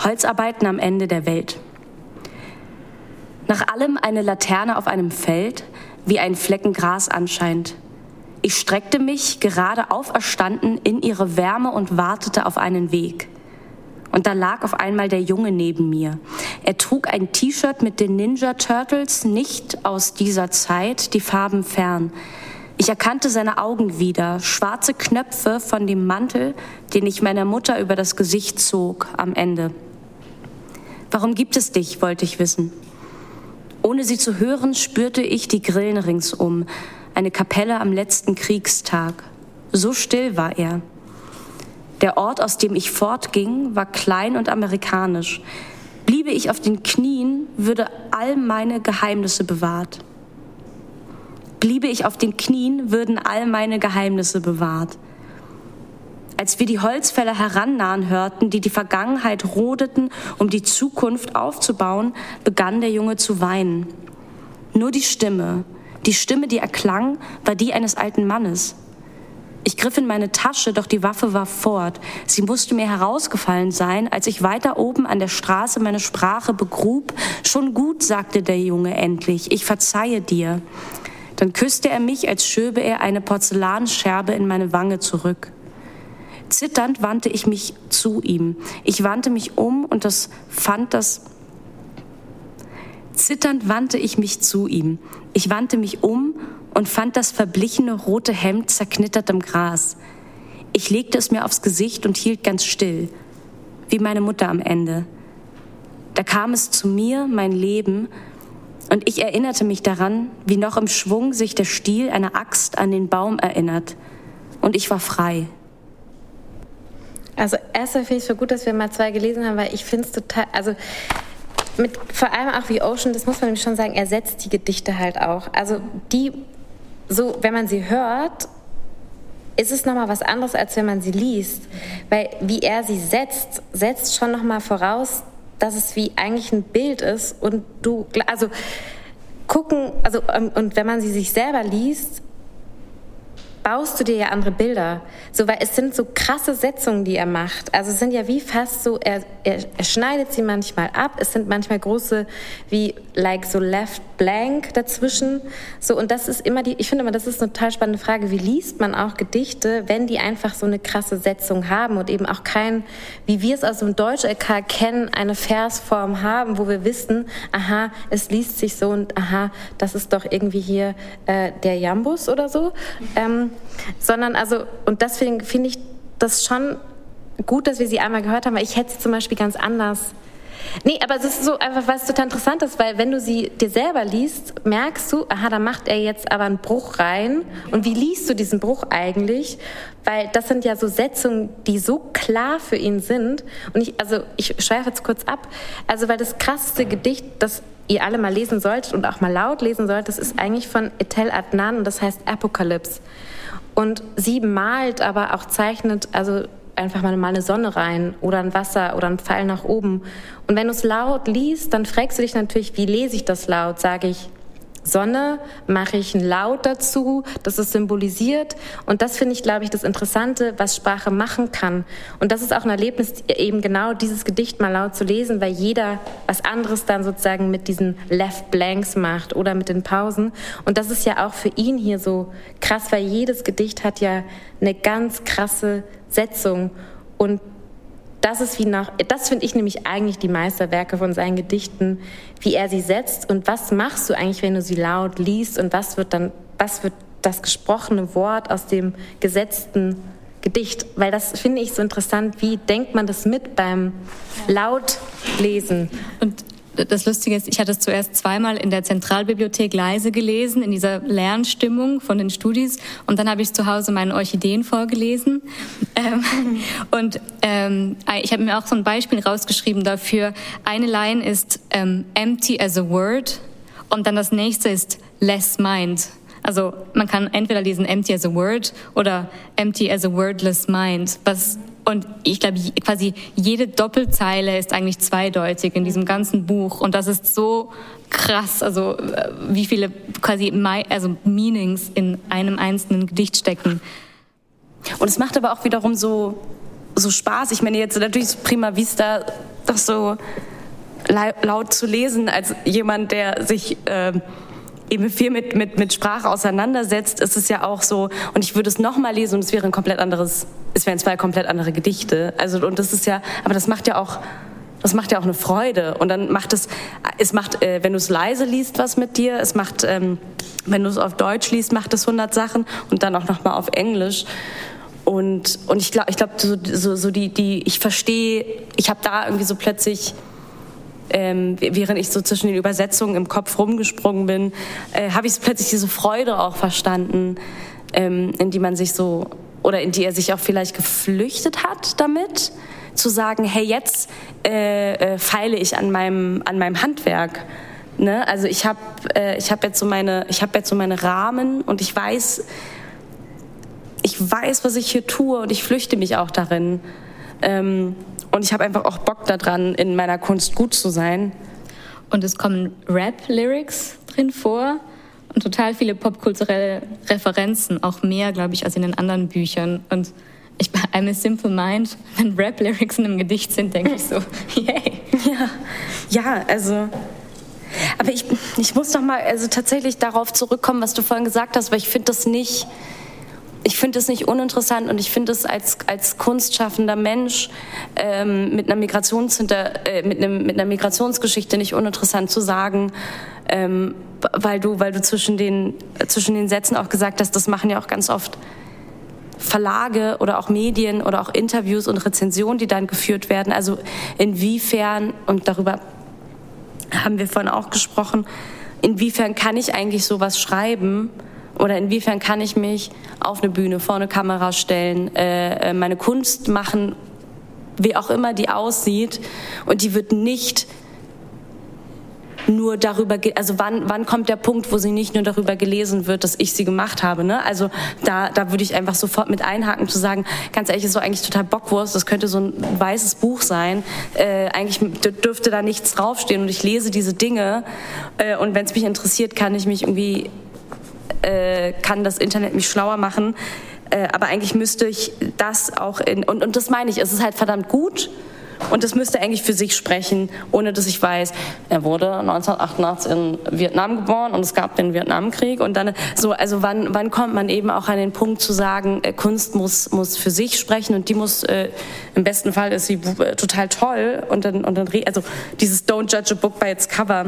S4: Holzarbeiten am Ende der Welt. Nach allem eine Laterne auf einem Feld, wie ein Flecken Gras anscheint. Ich streckte mich, gerade auferstanden, in ihre Wärme und wartete auf einen Weg. Und da lag auf einmal der Junge neben mir. Er trug ein T-Shirt mit den Ninja Turtles, nicht aus dieser Zeit, die Farben fern. Ich erkannte seine Augen wieder, schwarze Knöpfe von dem Mantel, den ich meiner Mutter über das Gesicht zog am Ende. Warum gibt es dich, wollte ich wissen. Ohne sie zu hören, spürte ich die Grillen ringsum, eine Kapelle am letzten Kriegstag. So still war er. Der Ort, aus dem ich fortging, war klein und amerikanisch. Bliebe ich auf den Knien, würde all meine Geheimnisse bewahrt. Bliebe ich auf den Knien, würden all meine Geheimnisse bewahrt. Als wir die Holzfäller herannahen hörten, die die Vergangenheit rodeten, um die Zukunft aufzubauen, begann der Junge zu weinen. Nur die Stimme, die Stimme, die erklang, war die eines alten Mannes. Ich griff in meine Tasche, doch die Waffe war fort. Sie musste mir herausgefallen sein, als ich weiter oben an der Straße meine Sprache begrub. Schon gut, sagte der Junge endlich, ich verzeihe dir. Dann küsste er mich, als schöbe er eine Porzellanscherbe in meine Wange zurück. Zitternd wandte ich mich zu ihm. Ich wandte mich um und das fand das Zitternd wandte ich mich zu ihm. Ich wandte mich um und fand das verblichene rote Hemd zerknittert im Gras. Ich legte es mir aufs Gesicht und hielt ganz still, wie meine Mutter am Ende. Da kam es zu mir, mein Leben, Und ich erinnerte mich daran, wie noch im Schwung sich der Stiel einer Axt an den Baum erinnert. Und ich war frei.
S1: Also erstmal finde ich es so gut, dass wir mal zwei gelesen haben, weil ich finde es total, also mit, vor allem auch wie Ocean, das muss man nämlich schon sagen, er setzt die Gedichte halt auch. Also die, so, wenn man sie hört, ist es nochmal was anderes, als wenn man sie liest. Weil wie er sie setzt, setzt schon nochmal voraus, dass es wie eigentlich ein Bild ist und du, also gucken, also ähm, und wenn man sie sich selber liest, baust du dir ja andere Bilder. So, weil es sind so krasse Setzungen, die er macht. Also es sind ja wie fast so, er, er, er schneidet sie manchmal ab. Es sind manchmal große, wie like so left blank dazwischen. So, und das ist immer die, ich finde immer, das ist eine total spannende Frage. Wie liest man auch Gedichte, wenn die einfach so eine krasse Setzung haben und eben auch kein, wie wir es aus dem Deutsch-LK kennen, eine Versform haben, wo wir wissen, aha, es liest sich so und aha, das ist doch irgendwie hier äh, der Jambus oder so. Ähm, sondern also, und deswegen finde ich das schon gut, dass wir sie einmal gehört haben, weil ich hätte sie zum Beispiel ganz anders. Nee, aber es ist so einfach, was total interessant ist, weil wenn du sie dir selber liest, merkst du, aha, da macht er jetzt aber einen Bruch rein. Und wie liest du diesen Bruch eigentlich? Weil das sind ja so Setzungen, die so klar für ihn sind. Und ich, also ich schweife jetzt kurz ab. Also weil das krasseste Gedicht, das ihr alle mal lesen solltet und auch mal laut lesen solltet, das ist eigentlich von Etel Adnan und das heißt Apokalypse. Und sie malt, aber auch zeichnet, also einfach mal eine Sonne rein oder ein Wasser oder ein Pfeil nach oben. Und wenn du es laut liest, dann fragst du dich natürlich, wie lese ich das laut? Sage ich Sonne, mache ich ein Laut dazu, das es symbolisiert. Und das finde ich, glaube ich, das Interessante, was Sprache machen kann. Und das ist auch ein Erlebnis, eben genau dieses Gedicht mal laut zu lesen, weil jeder was anderes dann sozusagen mit diesen Left Blanks macht oder mit den Pausen. Und das ist ja auch für ihn hier so krass, weil jedes Gedicht hat ja eine ganz krasse Setzung. Und das ist wie nach, das finde ich nämlich eigentlich die Meisterwerke von seinen Gedichten, wie er sie setzt und was machst du eigentlich, wenn du sie laut liest und was wird dann, was wird das gesprochene Wort aus dem gesetzten Gedicht, weil das finde ich so interessant, wie denkt man das mit beim Lautlesen?
S3: Und das Lustige ist, ich hatte es zuerst zweimal in der Zentralbibliothek leise gelesen, in dieser Lernstimmung von den Studis. Und dann habe ich zu Hause meinen Orchideen vorgelesen. Ähm, und ähm, ich habe mir auch so ein Beispiel rausgeschrieben dafür. Eine Line ist ähm, empty as a word und dann das nächste ist less mind. Also man kann entweder lesen empty as a word oder empty as a wordless mind, was und ich glaube, quasi jede Doppelzeile ist eigentlich zweideutig in diesem ganzen Buch. Und das ist so krass, also äh, wie viele quasi also Meanings in einem einzelnen Gedicht stecken.
S4: Und es macht aber auch wiederum so, so Spaß. Ich meine, jetzt natürlich prima vista, das so laut zu lesen, als jemand, der sich äh, eben viel mit, mit, mit Sprache auseinandersetzt, ist es ja auch so, und ich würde es nochmal lesen und es wäre ein komplett anderes, es wären zwei komplett andere Gedichte. Also, und das ist ja, aber das macht ja auch, das macht ja auch eine Freude. Und dann macht es, es macht, äh, wenn du es leise liest, was mit dir, es macht, ähm, wenn du es auf Deutsch liest, macht es 100 Sachen und dann auch nochmal auf Englisch. Und, und ich glaube, ich glaube, so, so, so die, die, ich verstehe, ich habe da irgendwie so plötzlich, ähm, während ich so zwischen den Übersetzungen im Kopf rumgesprungen bin, äh, habe ich plötzlich diese Freude auch verstanden, ähm, in die man sich so oder in die er sich auch vielleicht geflüchtet hat damit, zu sagen, hey, jetzt äh, äh, feile ich an meinem an meinem Handwerk. Ne? Also ich habe äh, ich habe jetzt so meine ich habe jetzt so meine Rahmen und ich weiß ich weiß, was ich hier tue und ich flüchte mich auch darin. Ähm, und ich habe einfach auch Bock daran, in meiner Kunst gut zu sein.
S3: Und es kommen Rap-Lyrics drin vor und total viele popkulturelle Referenzen, auch mehr, glaube ich, als in den anderen Büchern. Und ich bei I'm a Simple Mind, wenn Rap-Lyrics in einem Gedicht sind, denke ich so, yay.
S4: Ja, ja also. Aber ich, ich muss noch mal also tatsächlich darauf zurückkommen, was du vorhin gesagt hast, weil ich finde das nicht ich finde es nicht uninteressant und ich finde es als, als kunstschaffender Mensch ähm, mit, einer Migrationshinter, äh, mit, einem, mit einer Migrationsgeschichte nicht uninteressant zu sagen, ähm, weil du, weil du zwischen, den, zwischen den Sätzen auch gesagt hast, das machen ja auch ganz oft Verlage oder auch Medien oder auch Interviews und Rezensionen, die dann geführt werden. Also inwiefern, und darüber haben wir vorhin auch gesprochen, inwiefern kann ich eigentlich sowas schreiben oder inwiefern kann ich mich auf eine Bühne vor eine Kamera stellen, äh, äh meine Kunst machen, wie auch immer die aussieht und die wird nicht nur darüber, also wann, wann kommt der Punkt, wo sie nicht nur darüber gelesen wird, dass ich sie gemacht habe. Ne? Also da, da würde ich einfach sofort mit einhaken, zu sagen, ganz ehrlich, ist so eigentlich total Bockwurst, das könnte so ein weißes Buch sein. Äh, eigentlich dürfte da nichts draufstehen und ich lese diese Dinge äh, und wenn es mich interessiert, kann ich mich irgendwie, äh, kann das Internet mich schlauer machen. Äh, aber eigentlich müsste ich das auch in, und, und das meine ich, es ist halt verdammt gut, und das müsste eigentlich für sich sprechen, ohne dass ich weiß, er wurde 1988 in Vietnam geboren und es gab den Vietnamkrieg. Und dann so, also wann, wann kommt man eben auch an den Punkt zu sagen, äh, Kunst muss, muss für sich sprechen und die muss, äh, im besten Fall ist sie äh, total toll und dann, und dann, also dieses Don't judge a book by its cover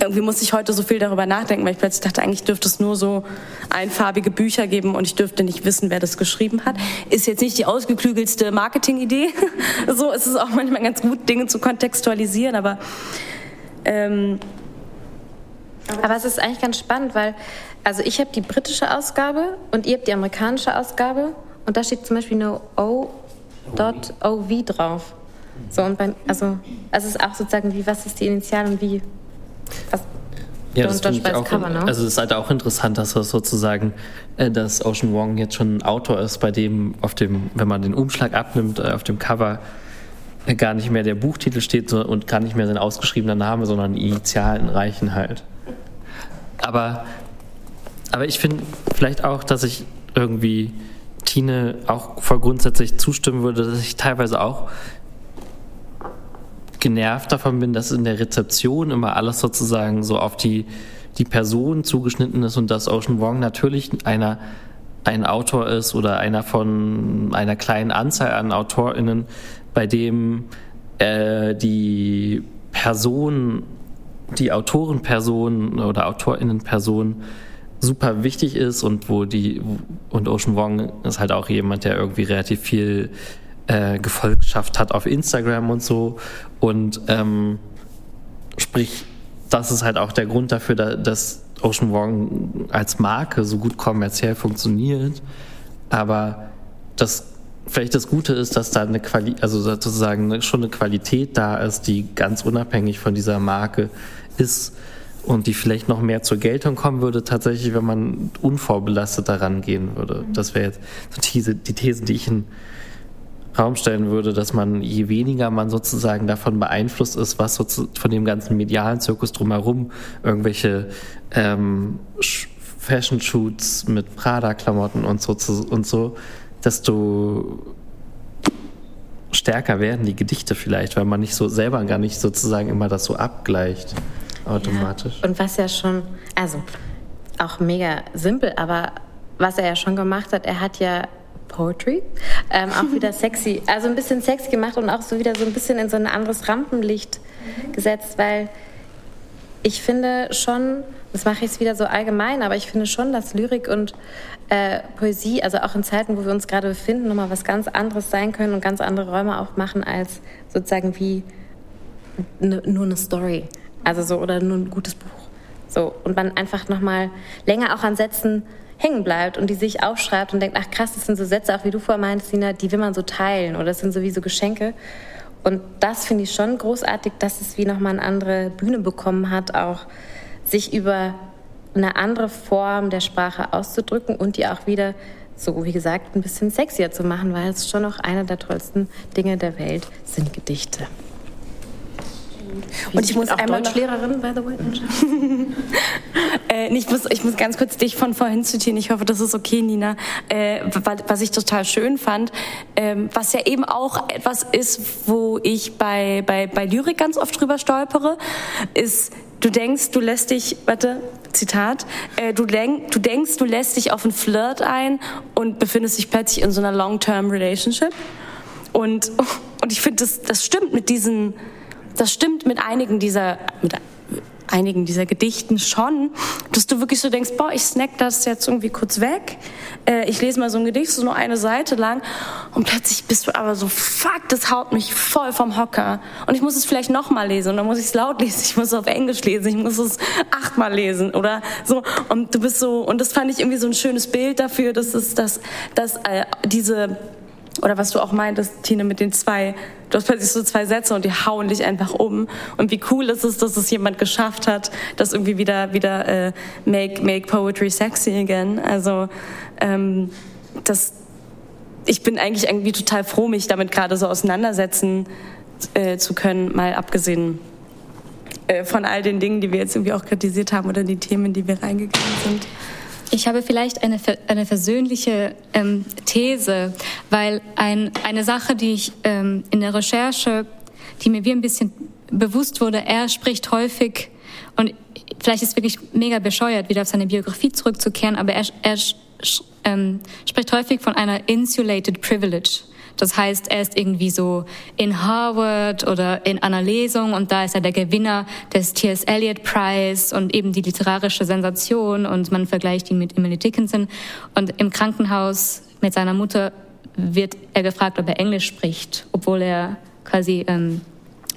S4: irgendwie musste ich heute so viel darüber nachdenken, weil ich plötzlich dachte, eigentlich dürfte es nur so einfarbige Bücher geben und ich dürfte nicht wissen, wer das geschrieben hat. Ist jetzt nicht die ausgeklügelste Marketingidee. so ist es auch manchmal ganz gut, Dinge zu kontextualisieren, aber ähm,
S1: aber es ist eigentlich ganz spannend, weil also ich habe die britische Ausgabe und ihr habt die amerikanische Ausgabe und da steht zum Beispiel nur O.OV drauf. So und beim, also, also es ist auch sozusagen wie was ist die Initial und wie
S2: was ja, das finde ich auch, Cover, ne? also es ist halt auch interessant, dass das sozusagen, äh, dass Ocean Wong jetzt schon ein Autor ist, bei dem auf dem, wenn man den Umschlag abnimmt, äh, auf dem Cover äh, gar nicht mehr der Buchtitel steht und gar nicht mehr sein ausgeschriebener Name, sondern Initialen reichen halt. Aber, aber ich finde vielleicht auch, dass ich irgendwie Tine auch voll grundsätzlich zustimmen würde, dass ich teilweise auch genervt davon bin, dass in der Rezeption immer alles sozusagen so auf die, die Person zugeschnitten ist und dass Ocean Wong natürlich einer ein Autor ist oder einer von einer kleinen Anzahl an AutorInnen, bei dem äh, die Person, die Autorenperson oder AutorInnenperson super wichtig ist und wo die und Ocean Wong ist halt auch jemand, der irgendwie relativ viel äh, Gefolgschaft hat auf Instagram und so. Und ähm, sprich, das ist halt auch der Grund dafür, dass Ocean Wong als Marke so gut kommerziell funktioniert. Aber das vielleicht das Gute ist, dass da eine Quali also sozusagen schon eine Qualität da ist, die ganz unabhängig von dieser Marke ist und die vielleicht noch mehr zur Geltung kommen würde, tatsächlich, wenn man unvorbelastet daran gehen würde. Das wäre jetzt die, die These, die ich in Raum stellen würde, dass man, je weniger man sozusagen davon beeinflusst ist, was von dem ganzen medialen Zirkus drumherum, irgendwelche ähm, Fashion-Shoots mit Prada-Klamotten und so, und so, desto stärker werden die Gedichte vielleicht, weil man nicht so selber gar nicht sozusagen immer das so abgleicht automatisch.
S1: Ja, und was ja schon, also auch mega simpel, aber was er ja schon gemacht hat, er hat ja Poetry. Ähm, auch wieder sexy, also ein bisschen sexy gemacht und auch so wieder so ein bisschen in so ein anderes Rampenlicht gesetzt, weil ich finde schon, das mache ich jetzt wieder so allgemein, aber ich finde schon, dass Lyrik und äh, Poesie, also auch in Zeiten, wo wir uns gerade befinden, nochmal was ganz anderes sein können und ganz andere Räume aufmachen als sozusagen wie ne, nur eine Story, also so oder nur ein gutes Buch. So und man einfach nochmal länger auch an Sätzen hängen bleibt und die sich aufschreibt und denkt, ach krass, das sind so Sätze, auch wie du vorher meintest, Nina, die will man so teilen oder das sind sowieso Geschenke. Und das finde ich schon großartig, dass es wie nochmal eine andere Bühne bekommen hat, auch sich über eine andere Form der Sprache auszudrücken und die auch wieder so, wie gesagt, ein bisschen sexier zu machen, weil es schon noch eine der tollsten Dinge der Welt sind Gedichte.
S4: Und ich muss auch einmal Deutschlehrerin, by the way. äh, ich, muss, ich muss ganz kurz dich von vorhin zitieren. Ich hoffe, das ist okay, Nina. Äh, was ich total schön fand, ähm, was ja eben auch etwas ist, wo ich bei, bei, bei Lyrik ganz oft drüber stolpere, ist, du denkst, du lässt dich, warte, Zitat, äh, du, denk, du denkst, du lässt dich auf einen Flirt ein und befindest dich plötzlich in so einer Long-Term Relationship. Und, und ich finde, das, das stimmt mit diesen das stimmt mit einigen dieser, mit einigen dieser Gedichten schon, dass du wirklich so denkst, boah, ich snack das jetzt irgendwie kurz weg. Äh, ich lese mal so ein Gedicht, so nur eine Seite lang und plötzlich bist du aber so, fuck, das haut mich voll vom Hocker. Und ich muss es vielleicht nochmal lesen und dann muss ich es laut lesen, ich muss es auf Englisch lesen, ich muss es achtmal lesen oder so. Und du bist so, und das fand ich irgendwie so ein schönes Bild dafür, dass es, dass, dass äh, diese oder was du auch meintest, Tine, mit den zwei, du hast plötzlich so zwei Sätze und die hauen dich einfach um. Und wie cool ist es, dass es jemand geschafft hat, das irgendwie wieder, wieder äh, make, make poetry sexy again. Also ähm, das, ich bin eigentlich irgendwie total froh, mich damit gerade so auseinandersetzen äh, zu können, mal abgesehen äh, von all den Dingen, die wir jetzt irgendwie auch kritisiert haben oder die Themen, die wir reingegangen sind.
S3: Ich habe vielleicht eine, eine versöhnliche ähm, These, weil ein, eine Sache, die ich ähm, in der Recherche, die mir wie ein bisschen bewusst wurde, er spricht häufig, und vielleicht ist wirklich mega bescheuert, wieder auf seine Biografie zurückzukehren, aber er, er ähm, spricht häufig von einer insulated privilege. Das heißt, er ist irgendwie so in Harvard oder in einer Lesung und da ist er der Gewinner des T.S. Eliot Prize und eben die literarische Sensation und man vergleicht ihn mit Emily Dickinson. Und im Krankenhaus mit seiner Mutter wird er gefragt, ob er Englisch spricht, obwohl er quasi ähm,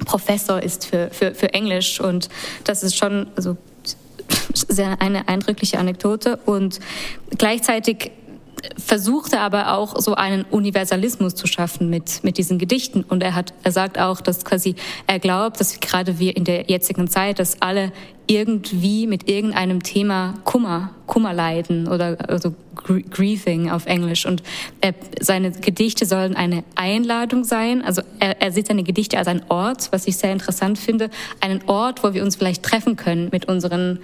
S3: Professor ist für, für, für Englisch. Und das ist schon also, sehr eine eindrückliche Anekdote. Und gleichzeitig versuchte aber auch so einen Universalismus zu schaffen mit, mit diesen Gedichten. Und er hat, er sagt auch, dass quasi, er glaubt, dass gerade wir in der jetzigen Zeit, dass alle irgendwie mit irgendeinem Thema Kummer, Kummer leiden oder also Grieving auf Englisch. Und er, seine Gedichte sollen eine Einladung sein. Also er, er sieht seine Gedichte als einen Ort, was ich sehr interessant finde, einen Ort, wo wir uns vielleicht treffen können mit unseren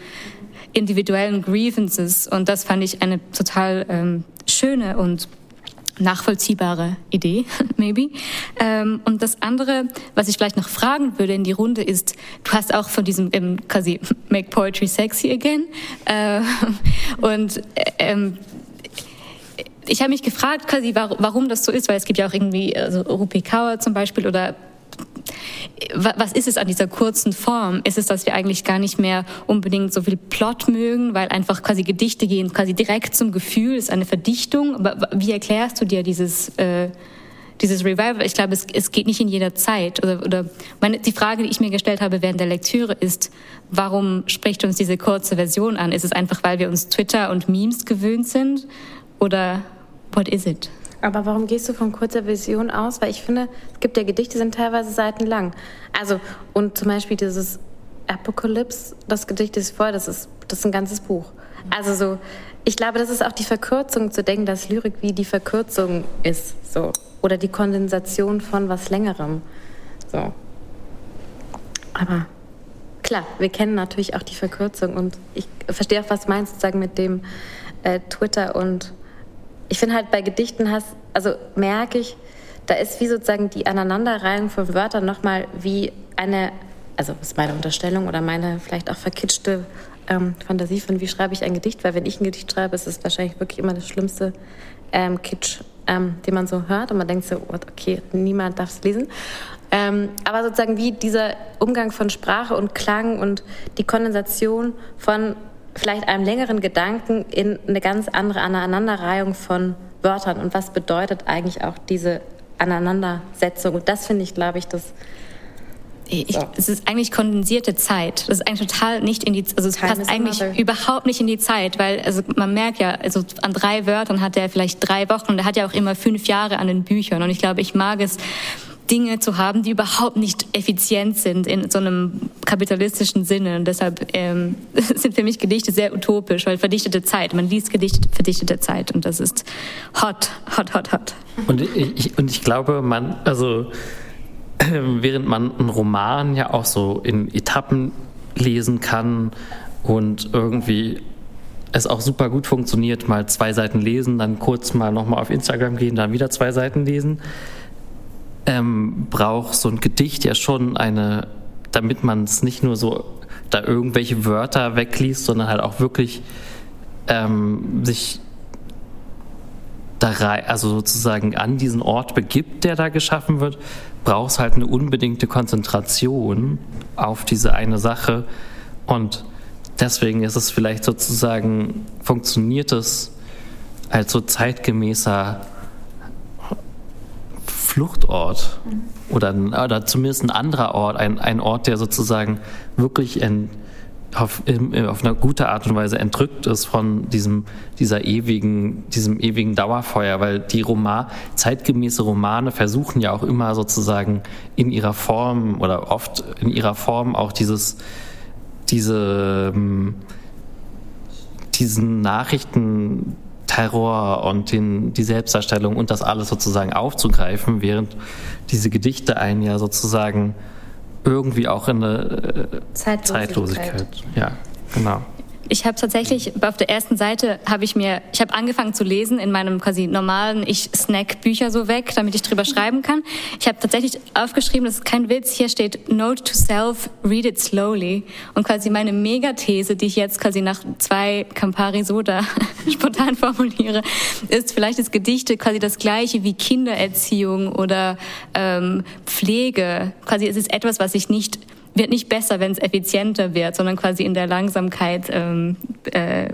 S3: individuellen Grievances. Und das fand ich eine total ähm, schöne und nachvollziehbare Idee, maybe. Ähm, und das andere, was ich vielleicht noch fragen würde in die Runde, ist, du hast auch von diesem ähm, quasi Make Poetry Sexy Again. Äh, und äh, ähm, ich habe mich gefragt, quasi, warum das so ist, weil es gibt ja auch irgendwie, also Rupi Kaur zum Beispiel oder was ist es an dieser kurzen Form? Ist es, dass wir eigentlich gar nicht mehr unbedingt so viel Plot mögen, weil einfach quasi Gedichte gehen quasi direkt zum Gefühl, ist eine Verdichtung. Aber wie erklärst du dir dieses, äh, dieses Revival? Ich glaube, es, es geht nicht in jeder Zeit. Oder, oder meine, die Frage, die ich mir gestellt habe während der Lektüre ist, warum spricht uns diese kurze Version an? Ist es einfach, weil wir uns Twitter und Memes gewöhnt sind? Oder what is it?
S1: Aber warum gehst du von kurzer Version aus? Weil ich finde, es gibt ja Gedichte, die sind teilweise seitenlang. Also, und zum Beispiel dieses Apokalypse, das Gedicht ist voll, das ist, das ist ein ganzes Buch. Also so, ich glaube, das ist auch die Verkürzung zu denken, dass Lyrik wie die Verkürzung ist, so. Oder die Kondensation von was Längerem. So. Aber klar, wir kennen natürlich auch die Verkürzung und ich verstehe auch, was meinst, sozusagen mit dem äh, Twitter und ich finde halt bei Gedichten hast, also merke ich, da ist wie sozusagen die Aneinanderreihung von Wörtern nochmal wie eine, also ist meine Unterstellung oder meine vielleicht auch verkitschte ähm, Fantasie von, wie schreibe ich ein Gedicht, weil wenn ich ein Gedicht schreibe, ist es wahrscheinlich wirklich immer das schlimmste ähm, Kitsch, ähm, den man so hört und man denkt so, okay, niemand darf es lesen. Ähm, aber sozusagen wie dieser Umgang von Sprache und Klang und die Kondensation von vielleicht einem längeren Gedanken in eine ganz andere Aneinanderreihung von Wörtern und was bedeutet eigentlich auch diese Aneinandersetzung. Und das finde ich, glaube ich, das.
S3: Ich, so. Es ist eigentlich kondensierte Zeit. Das ist eigentlich total nicht in die, also es Time passt eigentlich another. überhaupt nicht in die Zeit, weil also man merkt ja, also an drei Wörtern hat er vielleicht drei Wochen und er hat ja auch immer fünf Jahre an den Büchern und ich glaube, ich mag es, Dinge zu haben, die überhaupt nicht effizient sind in so einem kapitalistischen Sinne. Und deshalb ähm, sind für mich Gedichte sehr utopisch, weil verdichtete Zeit, man liest Gedichte, verdichtete Zeit und das ist hot, hot, hot, hot.
S2: Und ich, und ich glaube, man, also während man einen Roman ja auch so in Etappen lesen kann und irgendwie es auch super gut funktioniert, mal zwei Seiten lesen, dann kurz mal nochmal auf Instagram gehen, dann wieder zwei Seiten lesen ähm, braucht so ein Gedicht ja schon eine, damit man es nicht nur so da irgendwelche Wörter wegliest, sondern halt auch wirklich ähm, sich da rein, also sozusagen an diesen Ort begibt, der da geschaffen wird, braucht es halt eine unbedingte Konzentration auf diese eine Sache. Und deswegen ist es vielleicht sozusagen, funktioniert es als so zeitgemäßer Fluchtort oder, oder zumindest ein anderer Ort, ein, ein Ort, der sozusagen wirklich in, auf, in, auf eine gute Art und Weise entrückt ist von diesem, dieser ewigen, diesem ewigen Dauerfeuer, weil die Roman, zeitgemäße Romane versuchen ja auch immer sozusagen in ihrer Form oder oft in ihrer Form auch dieses, diese, ähm, diesen Nachrichten Terror und den, die Selbstdarstellung und das alles sozusagen aufzugreifen, während diese Gedichte einen ja sozusagen irgendwie auch in eine äh, Zeitlosigkeit. Zeitlosigkeit. Ja, genau
S3: ich habe tatsächlich auf der ersten Seite habe ich mir, ich habe angefangen zu lesen in meinem quasi normalen, ich snack Bücher so weg, damit ich drüber schreiben kann. Ich habe tatsächlich aufgeschrieben, das ist kein Witz, hier steht Note to Self, read it slowly. Und quasi meine Megathese, die ich jetzt quasi nach zwei Campari Soda spontan formuliere, ist vielleicht ist Gedichte quasi das gleiche wie Kindererziehung oder ähm, Pflege. Quasi es ist etwas, was ich nicht wird nicht besser, wenn es effizienter wird, sondern quasi in der Langsamkeit ähm, äh,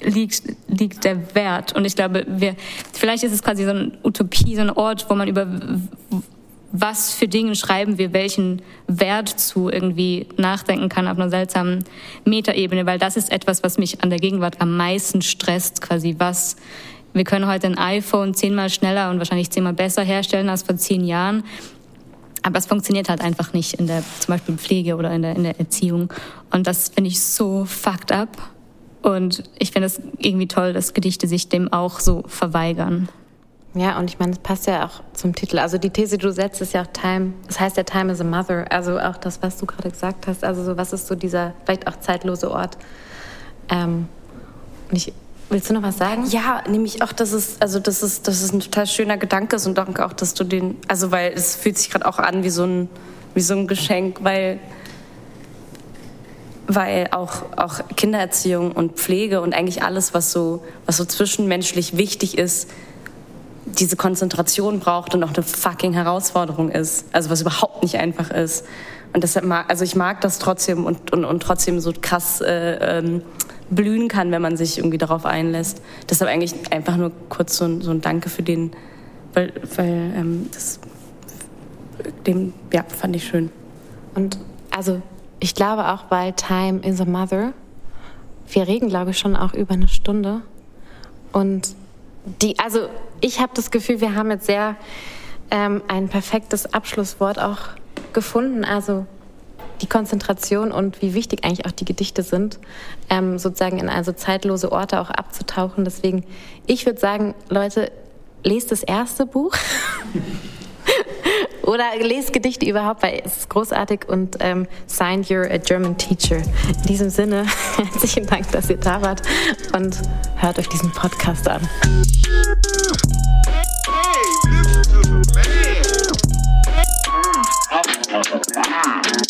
S3: liegt, liegt der Wert. Und ich glaube, wir, vielleicht ist es quasi so eine Utopie, so ein Ort, wo man über was für Dinge schreiben wir, welchen Wert zu irgendwie nachdenken kann auf einer seltsamen Metaebene, weil das ist etwas, was mich an der Gegenwart am meisten stresst, quasi was wir können heute ein iPhone zehnmal schneller und wahrscheinlich zehnmal besser herstellen als vor zehn Jahren. Aber es funktioniert halt einfach nicht in der zum Beispiel Pflege oder in der, in der Erziehung. Und das finde ich so fucked up. Und ich finde es irgendwie toll, dass Gedichte sich dem auch so verweigern.
S1: Ja, und ich meine, das passt ja auch zum Titel. Also die These, die du setzt, ist ja auch Time. Das heißt ja Time is a Mother. Also auch das, was du gerade gesagt hast. Also so, was ist so dieser vielleicht auch zeitlose Ort? Ähm, und ich Willst du noch was sagen?
S4: Ja, nämlich auch, dass es, also dass es, dass es ein total schöner Gedanke ist und danke auch, dass du den, also weil es fühlt sich gerade auch an wie so ein, wie so ein Geschenk, weil, weil auch, auch Kindererziehung und Pflege und eigentlich alles, was so, was so zwischenmenschlich wichtig ist, diese Konzentration braucht und auch eine fucking Herausforderung ist. Also was überhaupt nicht einfach ist. Und deshalb mag, also ich mag das trotzdem und, und, und trotzdem so krass äh, ähm, blühen kann, wenn man sich irgendwie darauf einlässt. Deshalb eigentlich einfach nur kurz so ein, so ein Danke für den, weil, weil ähm, das dem, ja, fand ich schön.
S1: Und also ich glaube auch bei Time is a Mother, wir reden, glaube ich, schon auch über eine Stunde. Und die, also ich habe das Gefühl, wir haben jetzt sehr ähm, ein perfektes Abschlusswort auch gefunden. Also die Konzentration und wie wichtig eigentlich auch die Gedichte sind, ähm, sozusagen in also zeitlose Orte auch abzutauchen. Deswegen, ich würde sagen, Leute, lest das erste Buch oder lest Gedichte überhaupt, weil es ist großartig und ähm, signed you're a German teacher. In diesem Sinne, herzlichen Dank, dass ihr da wart und hört euch diesen Podcast an. Hey, listen to the man.